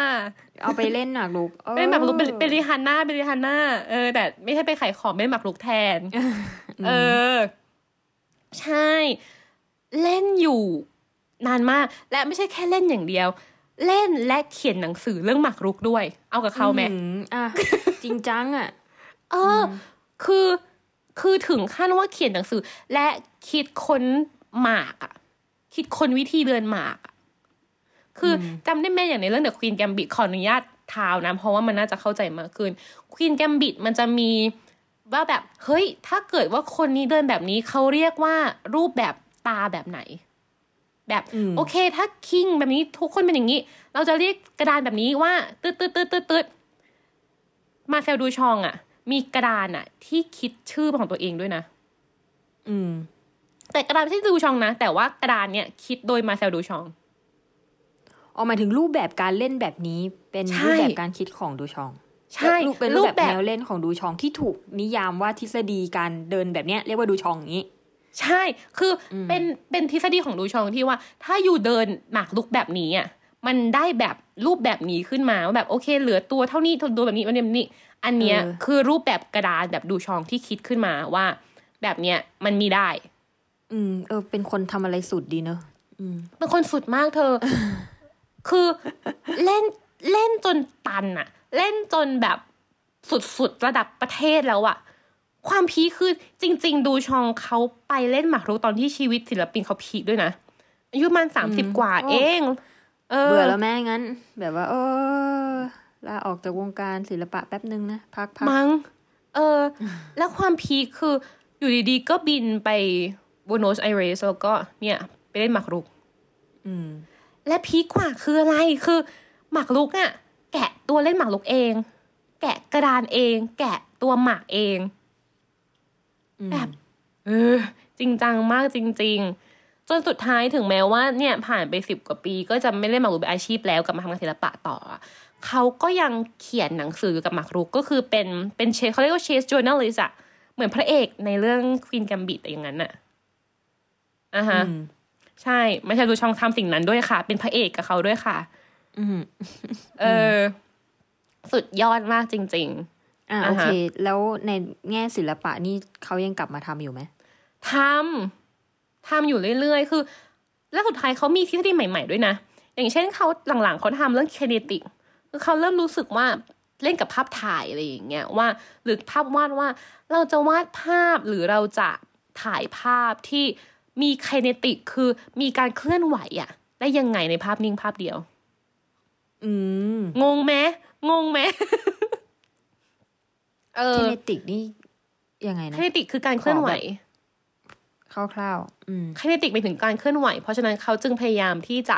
เอาไปเล่นหมากรุกอ๋อเป็นหมากรุกเป็นเป็นริฮันน่าเป็นริฮันน่าเออแต่ไม่ใช่ไปขายของเป็นหมากรุกแทน เออ ใช่ เล่นอยู่ นานมาก และไม่ใช่แค่เล่นอย่างเดียว เล่นและเขียนหนังสือเรื่องหมากรุกด้วย เอากับเขาไหมอือะจริงจังอะเอออ คือคือถึงขั้นว่าเขียนหนังสือ และคิดค้นหมากอะคิดค้นวิธีเดินหมากอะคืออจำได้ไหมอย่างในเรื่อง The Queen Gambit ขออนุญาตทาวนะ เพราะว่ามันน่าจะเข้าใจมากขึ้น Queen Gambit มันจะมีว่าแบบ เฮ้ย ถ้าเกิดว่าคนนี้เดินแบบนี้เขาเรียกว่ารูปแบบตาแบบไหน แบบอืมโอเค ถ้าคิงแบบนี้ทุกคนเป็นอย่างนี้ เราจะเรียกกระดานแบบนี้ว่าตืดตืดตืดตืดตืดมาเซลดูชองอะมีกระดานอะที่คิดชื่อของตัวเองด้วยนะ อืม แต่กระดานไม่ใช่ดูชองนะ แต่ว่ากระดานเนี่ยคิดโดยมาเซลดูชองออกหมายถึงรูปแบบการเล่นแบบนี้เป็นใช่รูปแบบการคิดของดูชอง ใช่รูปเป็นรูปแบบแนวเล่นของดูชองที่ถูกนิยามว่าทฤษฎีการเดินแบบเนี้ยเรียกว่าดูชองอย่างนี้ ใช่ คืออเป็นเป็นทฤษฎีของดูชองที่ว่า ถ้าอยู่เดินหมากลุกแบบนี้อะมันได้แบบรูปแบบนี้ขึ้นมาว่าแบบโอเค เหลือตัวเท่านี้ตัวแบบนี้อันนี้แบบนี้ อันเนี้ยเออคือรูปแบบกระดานแบบดูชองที่คิดขึ้นมาว่า แบบเนี้ยมันมีได้ อืม เออ เป็นคนทำอะไรสุดดีเนอะอืมเป็นคนสุดมากเธอ คือเล่นเล่นจนตันอะเล่นจนแบบสุดๆระดับประเทศแล้วอะ ความพีคคือจริง ๆ ดูชองเขาไปเล่นหมากรุกตอนที่ชีวิตศิลปินเขาพีคด้วยนะอายุประมันสามสิบอืมกว่าโอ้เองเออเบื่อแล้วแม่งั้น แบบว่า เออลาออกจากวงการศิลปะแป๊บนึงนะ พักพักมั้งเออ แล้วความพีคคืออยู่ดีๆ ก็บินไปบูโนสไอเรสแล้วก็เนี่ย ไปเล่นหมากรุก อืม และพีคกว่าคืออะไรคือ หมากรุกอะแกะตัวเล่นหมากรุกเอง แกะกระดานเอง แกะตัวหมากเองอืม แบบเออ จริงจังมากจริง ๆ จนสุดท้ายถึงแม้ว่าเนี่ยผ่านไปสิบกว่าปี ก็จะไม่เล่นหมากรุกเป็นอาชีพแล้วกลับมาทำงานศิลปะต่ออะเขาก็ยังเขียนหนังสือกับหมากรุกก็คือเป็นเป็นเชสเขาเรียกว่าเชสจ o ร์นัลิสอะเหมือนพระเอกในเรื่องควีนกัมบิ t อย่างนั้นอะอะฮะอืมใช่ ไม่ใช่ดูช่องทำสิ่งนั้นด้วยค่ะ เป็นพระเอกกับเขาด้วยค่ะอืมเออ สุดยอดมากจริงอ่า อ่าโอฮะเค แล้วในแง่ศิลปะนี่เขายังกลับมาทำอยู่ไหมๆทำทำอยู่เรื่อยๆ คือ แล้วสุดท้ายเขามีทฤษฎีใหม่ ๆด้วยนะ อย่างเช่นเขาหลังๆเขาทำเรื่องเคเนติกคือเขาเริ่มรู้สึกว่าเล่นกับภาพถ่ายอะไรอย่างเงี้ยว่าหรือภาพวาดว่าเราจะวาดภาพหรือเราจะถ่ายภาพที่มีเคเนติกคือมีการเคลื่อนไหวอะได้ยังไงในภาพนิ่งภาพเดียว อืมงงไหมงงไหม เอเทอเนติกนี่ยังไงเคนะเนติกคือการเคลื่อนไหวคร่าวๆอืม kinetic ไปถึงการเคลื่อนไหว เพราะฉะนั้นเขาจึงพยายามที่จะ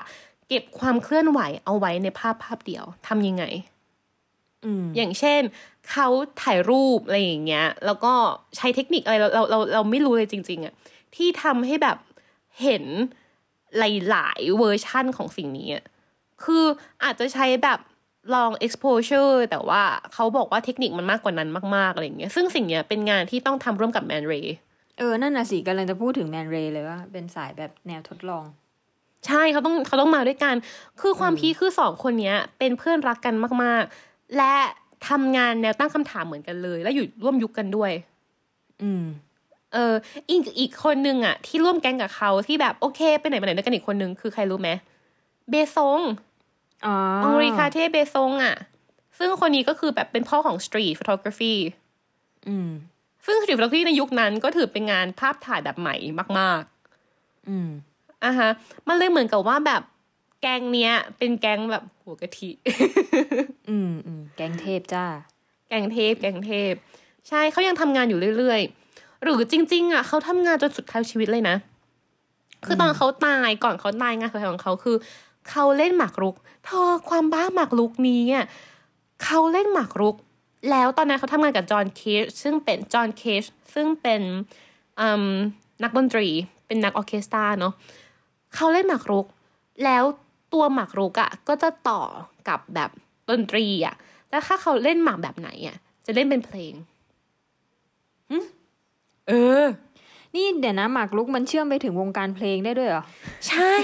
เก็บความเคลื่อนไหวเอาไว้ในภาพภาพเดียวทำยังไงอืมอย่างเช่น เขาถ่ายรูปอะไรอย่างเงี้ย แล้วก็ใช้เทคนิคอะไรเราเราเราเราไม่รู้เลยจริง ๆอะที่ทำให้แบบเห็นหลายๆเวอร์ชั่นของสิ่งนี้อะคืออาจจะใช้แบบ long exposure แต่ว่าเขาบอกว่าเทคนิคมันมากกว่านั้นมาก ๆ อะไรอย่างเงี้ย ซึ่งสิ่งเนี้ยเป็นงานที่ต้องทำร่วมกับแมนเรย์เออ นั่นน่ะสิกำลังจะพูดถึงแมนเรย์เลยว่า เป็นสายแบบแนวทดลอง ใช่เขาต้องเขาต้องมาด้วยกัน คือความพีคคือสองคนเนี้ย เป็นเพื่อนรักกันมาก ๆ และทำงานแนวตั้งคำถามเหมือนกันเลย และอยู่ร่วมยุคกันด้วย อืมเอออีกอีกคนนึงอะ ที่ร่วมแก๊งกับเขาที่แบบโอเคไปไหนมาไหนด้วยกันอีกคนนึงคือใครรู้ไหมเบซง อ๋ Henri Cartier-Bresson อะ ซึ่งคนนี้ก็คือแบบเป็นพ่อของสตรีทฟ o โ o กราฟีอืมซึ่งสตรีทฟ o โ o กราฟีในยุคนั้นก็ถือเป็นงานภาพถ่ายแบบใหม่มากอืมๆอะฮะ มันเลยเหมือนกับว่าแบบแก๊งเนี้ย เป็นแก๊งแบบหัวกะทิ อืมอืมแก๊งเทพจ้า แก๊งเทพ แก๊งเทพ ใช่เขายังทำงานอยู่เรื่อยๆ หรือจริง ๆ อะเขาทำงานจนสุดท้ายชีวิตเลยนะ คือตอนเขาตายก่อนเขาตายงานสุดท้ายของเขาคือ เขาเล่นหมากรุก เธอความบ้าหมากรุกนี้อะเขาเล่นหมากรุก แล้วตอนนั้นเขาทำงานกับจอห์นเคชซึ่งเป็นจอห์นเคชซึ่งเป็นอืมนักดนตรี เป็นนักออร์เคสตราเนาะเขาเล่นหมากรุก แล้วตัวหมากรุกอะ่ะก็จะต่อกับแบบดนตรีอะ่ะแล้วถ้าเขาเล่นหมากแบบไหนอะ่ะ จะเล่นเป็นเพลงเออ นี่เดี๋ยวนะหมากรุกมันเชื่อมไปถึงวงการเพลงได้ด้วยเหรอ ใช่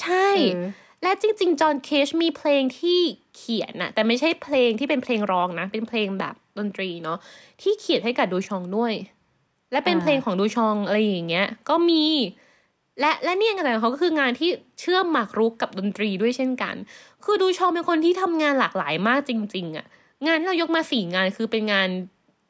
ใช่เออและจริง ๆ จอห์นเคชมีเพลงที่เขียนนะแต่ไม่ใช่เพลงที่เป็นเพลงร้องนะ เป็นเพลงแบบดนตรีเนาะที่เขียนให้กับดูชองด้วย และเป็นเพลงของดูชองอะไรอย่างเงี้ย ก็มี และและเนี่ยงานของเขาก็คืองานที่เชื่อมหมากรุกกับดนตรีด้วยเช่นกัน คือดูชองเป็นคนที่ทำงานหลากหลายมากจริง ๆอะ่ะงานที่เรายกมาสี่งานคือเป็นงาน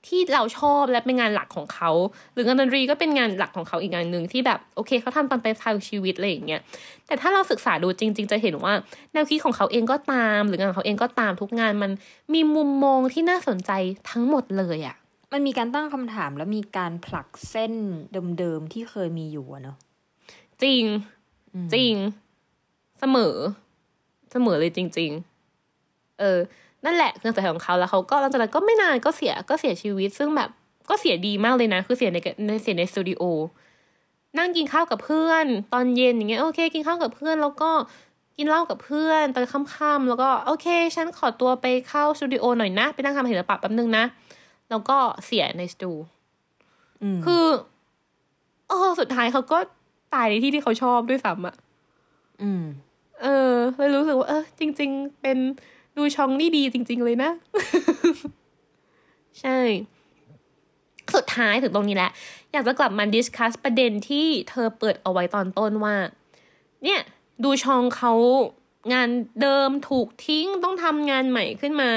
ที่เราชอบและเป็นงานหลักของเขา หรืองานดนตรีก็เป็นงานหลักของเขาอีกงานหนึ่งที่แบบโอเคเขาทำตามไปทางชีวิตอะไรอย่างเงี้ยแต่ถ้าเราศึกษาดูจริง ๆ จะเห็นว่าแนวคิดของเขาเองก็ตาม หรืองานของเขาเองก็ตามทุกงานมันมีมุมมองที่น่าสนใจทั้งหมดเลยอะ่ะมันมีการตั้งคำถามแล้วมีการผลักเส้นเดิมๆที่เคยมีอยู่อะเนอะจริง จริง เสมอ เสมอเลยจริง ๆ เออ นั่นแหละคือสายของเขาแล้วเขาก็หลังจากนั้นก็ไม่นานก็เสียก็เสียชีวิต ซึ่งแบบก็เสียดีมากเลยนะ คือเสียในในเสียในสตูดิโอนั่งกินข้าวกับเพื่อน ตอนเย็นอย่างเงี้ยโอเค กินข้าวกับเพื่อนแล้วก็กินเหล้ากับเพื่อนตอนค่ำๆแล้วก็โอเค ฉันขอตัวไปเข้าสตูดิโอหน่อยนะไปนั่งทำศิลปะแป๊บนึงนะ แล้วก็เสียในสตูอืมคือเออสุดท้ายเขาก็ตายในที่ที่เขาชอบด้วยซ้ำอะอืม เออเลยรู้สึกว่าเออจริง ๆ เป็น ดูช่องนี่ดีจริง ๆ เลยนะ ใช่ สุดท้ายถึงตรงนี้แหละ อยากจะกลับมาดิสคัสประเด็นที่เธอเปิดเอาไว้ตอนต้นว่า เนี่ย ดูช่องเขางานเดิมถูกทิ้งต้องทำงานใหม่ขึ้นมา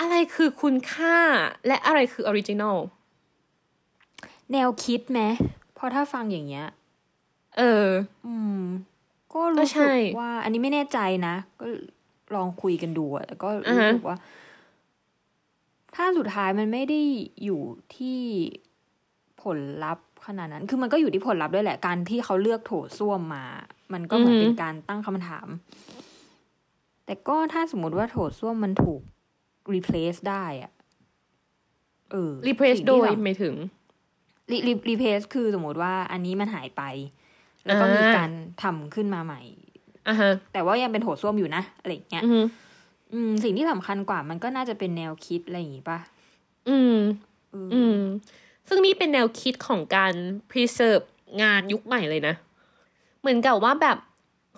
อะไรคือคุณค่าและอะไรคือ original แนวคิดไหมเพราะถ้าฟังอย่างเงี้ย เออ อืม ก็ก็รู้สึกว่า ใช่ อันนี้ไม่แน่ใจนะ ก็ ลองคุยกันดูอะแต่ก็อ่ารู้สึกว่า ฮะ ถ้าสุดท้ายมันไม่ได้อยู่ที่ผลลัพธ์ขนาดนั้น คือมันก็อยู่ที่ผลลัพธ์ด้วยแหละ การที่เขาเลือกโถส้วมมา มันก็เหมือนเป็นการตั้งคำถาม แต่ก็ถ้าสมมติว่าโถส้วมมันถูก replace ได้อะเออรีเพรสสิ่งโดที่ยเราไม่ถึง รีรีรีเพสคือสมมติว่าอันนี้มันหายไป แล้วก็อ่ามีมีการทำขึ้นมาใหม่ อะฮะแต่ว่ายังเป็นโถส้วมอยู่นะอะไรอย่างเงี้ยอืมอืมสิ่งที่สำคัญกว่ามันก็น่าจะเป็นแนวคิดอะไรอย่างงี้ป่ะอืมเอออืม ซึ่งนี่เป็นแนวคิดของการ preserve งานยุคใหม่เลยนะ เหมือนกับว่าแบบ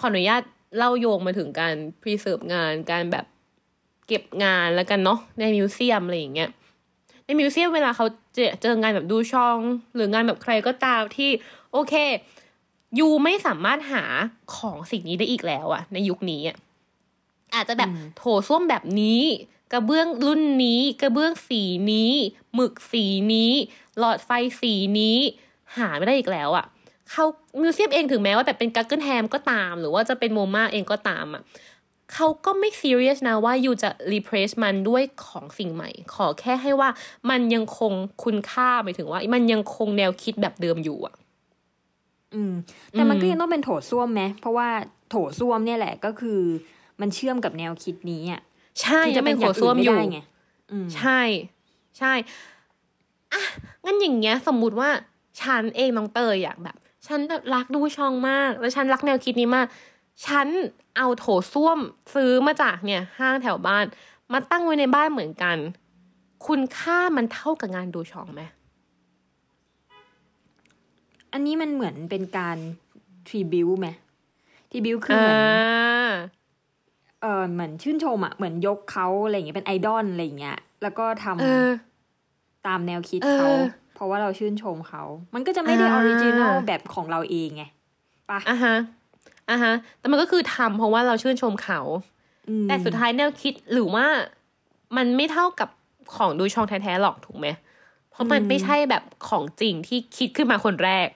ขออนุญาตเล่าโยงมาถึงการ preserve งานการแบบเก็บงานแล้วกันเนาะใน museum อะไรอย่างเงี้ยใน museum เวลาเขาเจอเจองานแบบ Duchamp หรืองานแบบใครก็ตามที่ โอเค you ไม่สามารถหาของสิ่งนี้ได้อีกแล้วอะในยุคนี้อะอาจจะแบบอืมโถส้วมแบบนี้ กระเบื้องรุ่นนี้ กระเบื้องสีนี้หมึกสีนี้ หลอดไฟสีนี้ หาไม่ได้อีกแล้วอะเขา museum เองถึงแม้ว่าแต่เป็น Guggenheim ก็ตาม หรือว่าจะเป็น MoMA เองก็ตามอะเขาก็ไม่ซีเรียสนะว่า you จะ replace มันด้วยของสิ่งใหม่ ขอแค่ให้ว่ามันยังคงคุณค่าหมายถึงว่า มันยังคงแนวคิดแบบเดิมอยู่อะ อืม แต่มันอืมก็ยังต้องเป็นโถส้วมไหมเพราะว่าโถส้วมเนี่ยแหละก็คือ มันเชื่อมกับแนวคิดนี้อะใช่ที่จะเป็นโถส้วมอยู่ไได้ไงอืมใช่ ใช่อะงั้นอย่างเงี้ย สมมุติว่าฉันเองน้องเตยอยากแบบ ฉันแบบรักดูช่องมาก แล้วฉันรักแนวคิดนี้มาก ฉันเอาโถส้วมซื้อมาจากเนี่ยห้างแถวบ้าน มาตั้งไว้ในบ้านเหมือนกัน คุณค่ามันเท่ากับงานดูช่องไหม อันนี้มันเหมือนเป็นการทรีบิวไหมทรีบิวคือเหมือนาเออเหมือนชื่นชมอะเหมือนยกเขาอะไรอย่างเงี้ยเป็นไอดอลอะไรอย่างเงี้ย แล้วก็ทำเออตามแนวคิดเออเขาเพราะว่าเราชื่นชมเขา มันก็จะไม่ได้ออ่า original แบบของเราเองไงปะอะฮะอะฮะ แต่มันก็คือทำเพราะว่าเราชื่นชมเขาอืมแต่สุดท้ายแนวคิดหรือว่ามันไม่เท่ากับของดูชองแท้ๆหรอกถูกไหม เพราะมันไม่ใช่แบบของจริงที่คิดขึ้นมาคนแรก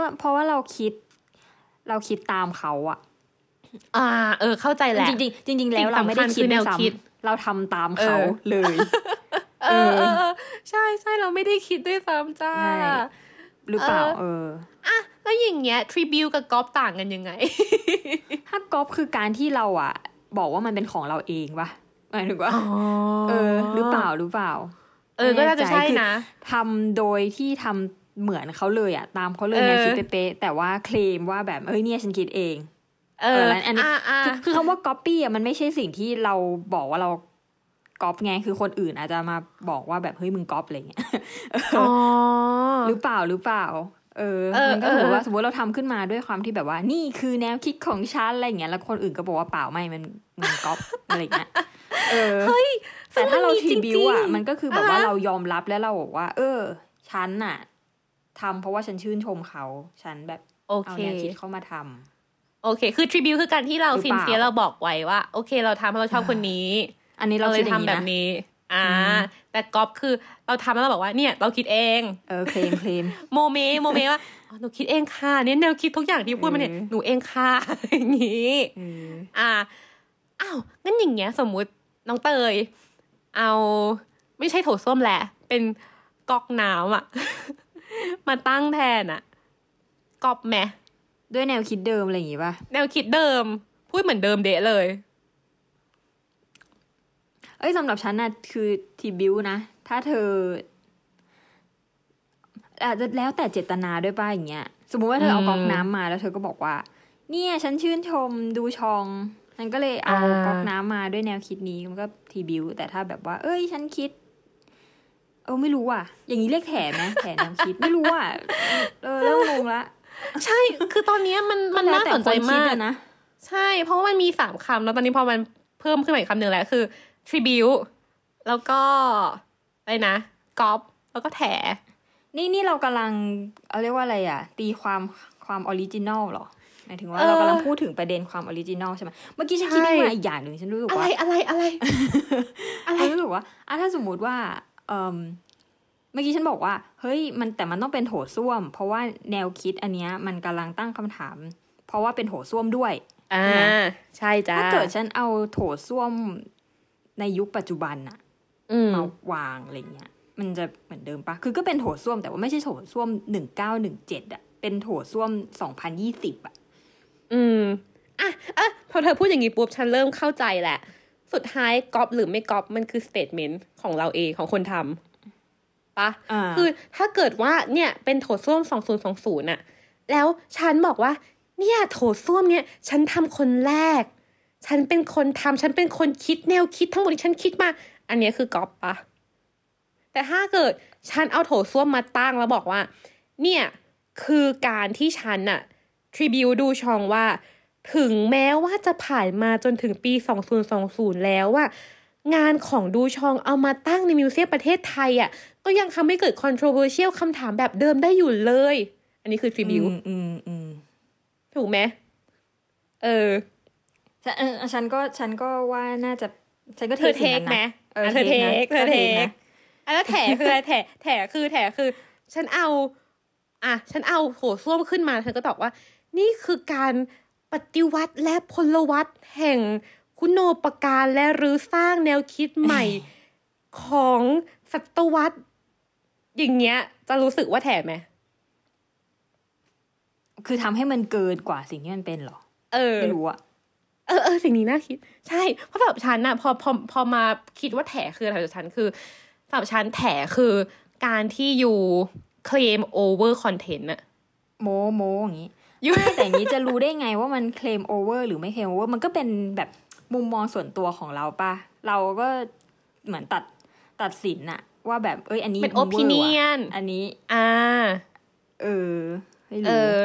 ก็เพราะว่าเราคิด เราคิดตามเขาอะอ่า เออ เข้าใจแหละจริงๆจริงๆแล้วสิ่งเราไม่ได้สำคัญคิดคือแนวด้วยซ้คิดำเราทำตามเขาเออเลยเออเออเออใช่ใช่เราไม่ได้คิดด้วยซ้ำจ้าใช่หรือเปล่าเออเอออะแล้วอย่างเงี้ยทริบิวกับกอล์ฟต่างกันยังไงถ้าก๊อปคือการที่เราอะบอกว่ามันเป็นของเราเองปะหมายถึงว่าเออ หรือเปล่าหรือเปล่า เออก็น่าจะใช่คือนะทำโดยที่ทำ เหมือนเขาเลยอะตามเขาเลยเออแนวคิดเป๊ะๆแต่ว่าเคลมว่าแบบเอ้ยเนี่ยฉันคิดเอง เอเอออแล้วอันนี้อ่าอ่าคือคือคำว่า copy อะมันไม่ใช่สิ่งที่เราบอกว่าเราก๊อปไงคือคนอื่นอาจจะมาบอกว่าแบบเฮ้ยมึงก๊อปอะไรเงี้ยอ๋อหรือเปล่าหรือเปล่า เออเออมันก็สมมติเออว่าสมมติเราทำขึ้นมาด้วยความที่แบบว่า นี่คือแนวคิดของฉันอะไรเงี้ยแล้วคนอื่นก็บอกว่าเปล่าไม่มันมันก๊อปอะไรเงี้ยเออเฮ้ยแต่ถ้าเราซึ่งมันมีทีบิวจริงๆอะมันก็คือแบบว่าอ่าฮะเรายอมรับแล้วเราบอกว่า เออฉันน่ะ ทำเพราะว่าฉันชื่นชมเขา ฉันแบบโอเอาเคแนวคิดเข้ามาทำโอเค คือทริบิวคือการที่เราหรือซิเปนล่าเซียเราบอกไว้ว่า โอเค เราทำเพราะเราชอบคนนี้ อันนี้เราเราเลคิยดอย่าทำงนี้แบบนะนี้ อ่าอืมแต่ก๊อฟคือเราทำแล้วเราบอกว่าเนี่ย เราคิดเองเออเคลมเคลมโมเมโมเมว่าอ๋อหนูคิดเองค่ะเนี่ยแนวคิดทุกอย่างที่พูดมาเนี่ยเออหนูเองค่ะอย่างนี้เอออ่าอ้าวงั้นอย่างเงี้ย สมมุติน้องเตย เอาไม่ใช่โถส้วมแหละ เป็นก๊อกน้ำอะ มาตั้งแทนอะก๊อปแมด้วยแนวคิดเดิมอะไรอย่างงี้ป่ะ แนวคิดเดิม พูดเหมือนเดิมเดะเลย เอ้ยสำหรับฉันน่ะคือทีบิวนะ ถ้าเธออาจจะแล้วแต่เจตนาด้วยป่ะอย่างเงี้ย สมมุติว่าเธอเอาอืมก๊อกน้ำมาแล้วเธอก็บอกว่า เนี่ยฉันชื่นชมดูชองฉันก็เลยเอาอ่าก๊อกน้ำมาด้วยแนวคิดนี้มันก็ทีบิวแต่ถ้าแบบว่า เอ้ย ฉันคิดเออไม่รู้อะ อย่างนี้เรียกแถไหมแถแนวคิดไม่รู้อะเออเริ่มงงละใช่คือตอนเนี้ยมันมันแล้วน่าแต่สนใจคคิดมากอะนะใช่ เพราะว่ามันมีสามคำแล้วตอนนี้พอมันเพิ่มขึ้นมาอีกคำหนึ่งแล้วคือ tribute แล้วก็อะไรนะก๊อปแล้วก็แถ นี่นี่เรากำลังเอาเรียกว่าอะไรอะ ตีความความ original เหรอหมายถึงว่าเออเรากำลังพูดถึงประเด็นความ original ใช่ไหมเมื่อกี้ฉันคิดใช่ได้มาอีกอย่างหนึ่งฉันรู้สึกอะไรว่าอะไรอะไรอะไรฉันรู้สึกว่าอะถ้าสมมุติว่า เอมเมื่อกี้ฉันบอกว่า เฮ้ยมันแต่มันต้องเป็นโถส้วม เพราะว่าแนวคิดอันเนี้ยมันกำลังตั้งคำถาม เพราะว่าเป็นโถส้วมด้วยอ่าใช่จ้าถ้าเกิดฉันเอาโถส้วมในยุคปัจจุบันอะอืมมาวางอะไรเงี้ย มันจะเหมือนเดิมปะคือก็เป็นโถส้วมแต่ว่าไม่ใช่โถส้วมหนึ่งเก้าหนึ่งเจ็ดอะเป็นโถส้วมสองพันยี่สิบอะอืมอะอะพอเธอพูดอย่างนี้ปุ๊บฉันเริ่มเข้าใจแหละ สุดท้ายก๊อปหรือไม่ก๊อปมันคือ statement ของเราเองของคนทำปะอ่าคือถ้าเกิดว่าเนี่ยเป็นโถส้วม2020น่ะแล้วฉันบอกว่า เนี่ยโถส้วมเนี่ย ฉันทำคนแรก ฉันเป็นคนทำฉันเป็นคนคิดแนวคิดทั้งหมดที่ฉันคิดมา อันเนี้ยคือก๊อปปะแต่ถ้าเกิดฉันเอาโถส้วมมาตั้งแล้วบอกว่า เนี่ยคือการที่ฉันน่ะทริบิวดูชองว่า ถึงแม้ว่าจะผ่านมาจนถึงปี 2020 แล้วว่างานของดูชองเอามาตั้งในมิวเซียมประเทศไทยอะ่ะก็ยังทำให้เกิด controversial คำถามแบบเดิมได้อยู่เลย อันนี้คือทริบิวอืมอืมอืมถูกไหมเออฉันเออฉันก็ฉันก็ว่าน่าจะ ฉันก็เธอเทสิ่คงไหมนั้นนะเออเธอเทคเทเธคอนะเทเทคคนะอะแล้วแถคืออะไรแถแถคือแถคือ ฉันเอา อะ ฉันเอาโถส้วมขึ้นมาเธอก็ตอบว่า นี่คือการ ปฏิวัติและพลวัตแห่งคุณโนปการและรื้อสร้างแนวคิดใหม่ของศตวรรษอย่างเงี้ย จะรู้สึกว่าแถไหมคือทำให้มันเกินกว่าสิ่งที่มันเป็นเหรอ เออไม่รู้อะเออเออสิ่งนี้น่าคิด ใช่เพราะสำหรับฉันน่ะพอพอพอมาคิดว่าแถคืออะไรสำหรับฉันคือสำหรับฉันแถคือการที่ you เคลม over content อะโมเมอย่างนี้อยู่ ไม่แต่อย่างนี้จะรู้ได้ไงว่ามันเคลมโอเวอร์หรือไม่เคลมโอเวอร์มันก็เป็นแบบมุมมองส่วนตัวของเราปะเราก็เหมือนตัดตัดสินอะว่าแบบเอ้ยอันนี้เป็น over ว่ะ opinion อันนี้ อ่า เออไม่เอรู้อ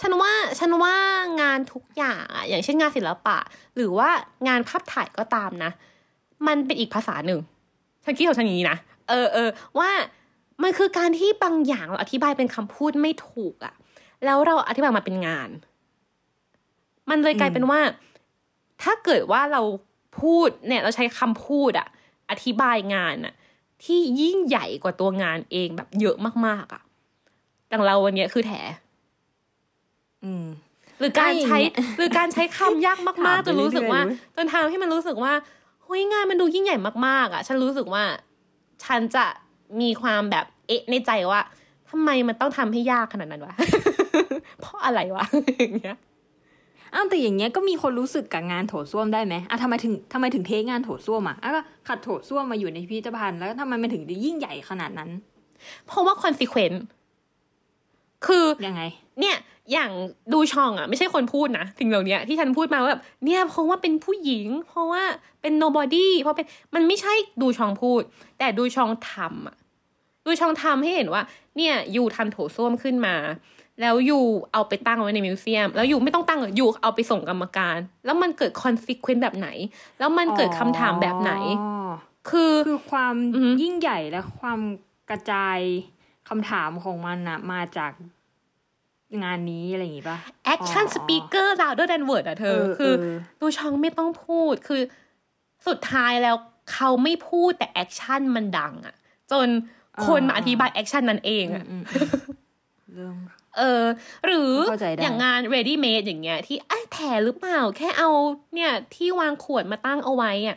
ฉันว่าฉันว่างานทุกอย่างอะอย่างเช่นงานศิลปะ หรือว่างานภาพถ่ายก็ตามนะ มันเป็นอีกภาษาหนึ่งฉันคิดของฉันอย่างนี้นะเออเออว่ามันคือการที่บางอย่างเราอธิบายเป็นคำพูดไม่ถูกอะ แล้วเราอธิบายมาเป็นงาน มันเลยกลายเป็นว่า ถ้าเกิดว่าเราพูดเนี่ย เราใช้คำพูดอะอธิบายงานอะที่ยิ่งใหญ่กว่าตัวงานเองแบบเยอะมากๆอะอย่างเราวันเนี้ยคือแถอืมหรือการใช้ไอ้เนี่ยหรือการใช้คำยากถามมากไปๆจนรู้สึกว่าเรื่อยๆจนทำให้มันรู้สึกว่าเฮ้ยงานมันดูยิ่งใหญ่มาก ๆ อะ ฉันรู้สึกว่า ฉันจะมีความแบบเอ๊ะในใจว่าทำไมมันต้องทำให้ยากขนาดนั้นวะ เพราะอะไรวะอย่างเงี้ยอ้าวแต่อย่างเงี้ยก็มีคนรู้สึกกับงานโถส้วมได้ไหมอะทำไมถึงทำไมถึงเทงานโถส้วมอะอะก็ขัดโถส้วมมาอยู่ในพิพิธภัณฑ์แล้วทำไมมันถึงจะยิ่งใหญ่ขนาดนั้น เพราะว่าคอนซีเควนต์คือยังไง เนี่ยอย่างดูช่องอะไม่ใช่คนพูดนะสิ่งเหล่านี้ที่ฉันพูดมาว่าแบบเนี่ยเพราะว่าเป็นผู้หญิง เพราะว่าเป็น nobody เพราะเป็นมันไม่ใช่ดูช่องพูด แต่ดูช่องทำอะดูชองทำให้เห็นว่า เนี่ย you ทำโถส้วมขึ้นมา แล้ว you เอาไปตั้งไว้ใน museum แล้ว you ไม่ต้องตั้งหรอก you เอาไปส่งกรรมการ แล้วมันเกิด consequence แบบไหน แล้วมันเกิดคำถามแบบไหนอ๋อคือคือความอือหือยิ่งใหญ่และความกระจายคำถามของมันอะมาจากงานนี้อะไรอย่างงี้ป่ะ action อ๋อ speak louder than word อะเธอ คือเออดูชองไม่ต้องพูดคือสุดท้ายแล้วเขาไม่พูดแต่ action มันดังอะจนคนมาอธิบาย action นั้นเองอือะมอืมอืมเรื่อง เออ หรือเข้าใจได้อย่างงาน ready made อย่างเงี้ย ที่ you แถหรือเปล่า แค่เอาเนี่ย ที่วางขวดมาตั้งเอาไว้อะ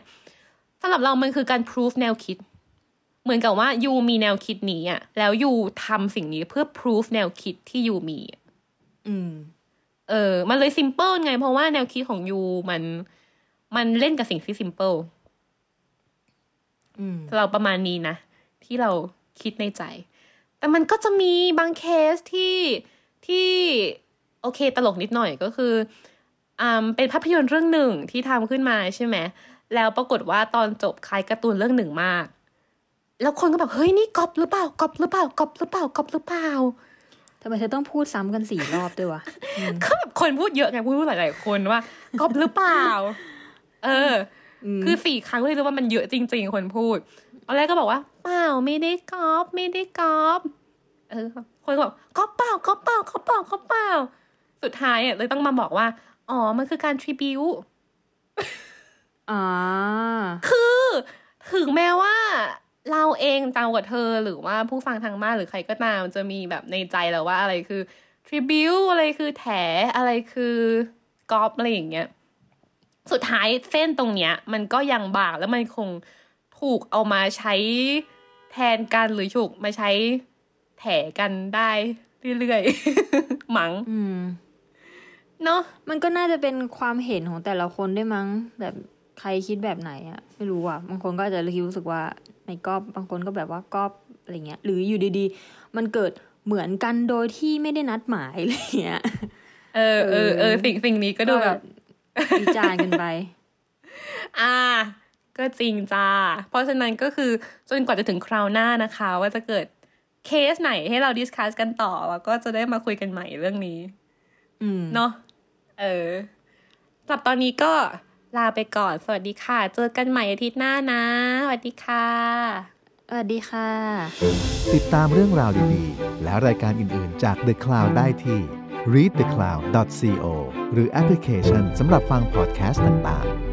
สำหรับเรามันคือการ proof แนวคิด เหมือนกับว่า you มีแนวคิดนี้อะแล้ว you ทำสิ่งนี้เพื่อ proof แนวคิดที่ you มีอะอืม เออ มันเลย simple ไง เพราะว่าแนวคิดของ you มัน มันเล่นกับสิ่งที่ simple อืมเราประมาณนี้นะ ที่เราคิดในใจ แต่มันก็จะมีบางเคสที่ที่โอเคตลกนิดหน่อยก็คืออ่าเป็นภาพยนตร์เรื่องหนึ่งที่ทำขึ้นมาใช่ไหมแล้วปรากฏว่าตอนจบคล้ายการ์ตูนเรื่องหนึ่งมาก แล้วคนก็แบบเฮ้ยนี่ก๊อปหรือเปล่าก๊อปหรือเปล่าก๊อปหรือเปล่าก๊อปหรือเปล่าทำไมเธอต้องพูดซ้ำกันสี่รอบด้วยวะอืมก็แบบคนพูดเยอะไงพูดหลายๆคนว่าก๊อปหรือเปล่า เออมคือสี่ครั้งเลยรู้ว่ามันเยอะจริง ๆ คนพูด ตอนแรกก็บอกว่าเปล่าไม่ได้ก๊อปไม่ได้ก๊อปเออคนก็บอกก๊อปเปล่าก๊อปเปล่าก๊อปเปล่าก๊อปเปล่าสุดท้ายอะเลยต้องมาบอกว่า อ๋อมันคือการ tribute อ่าคือถึงแม้ว่าเราเองตามกับเธอหรือว่าผู้ฟังทางบ้านหรือใครก็ตามจะมีแบบในใจแล้วว่าอะไรคือทริบิวอะไรคือแถอะไรคือกอปอะไรอย่างเงี้ย สุดท้ายเส้นตรงเนี้ย มันก็ยังบางแล้วมันคง ถูกเอามาใช้แทนกันหรือถูกมาใช้แถกันได้เรื่อยๆ มั้งอืมเนาะมันก็น่าจะเป็นความเห็นของแต่ละคนด้วยมั้ง แบบใครคิดแบบไหนอะไม่รู้อะบางคนก็อาจจะรู้สึกว่าไม่กอบบางคนก็แบบว่ากอบอะไรเงี้ย หรืออยู่ดีๆ มันเกิดเหมือนกันโดยที่ไม่ได้นัดหมายอะไรเงี้ยเออเออเออสิ่งสิ่งนี้ก็ดูแบบวิจารณ์กันไป อ่า ก็จริงจ้า เพราะฉะนั้นก็คือจนกว่าจะถึงคราวหน้านะคะ ว่าจะเกิดเคสไหนให้เราดิสคัสกันต่อแล้วก็จะได้มาคุยกันใหม่เรื่องนี้ อืมเนาะเออสำหรับตอนนี้ก็ลาไปก่อน สวัสดีค่ะ เจอกันใหม่อาทิตย์หน้านะ สวัสดีค่ะ สวัสดีค่ะ ติดตามเรื่องราวดีๆ และรายการอื่นๆ จาก The Cloud ได้ที่ readthecloud.co หรือแอปพลิเคชันสำหรับฟังพอดแคสต์ต่างๆ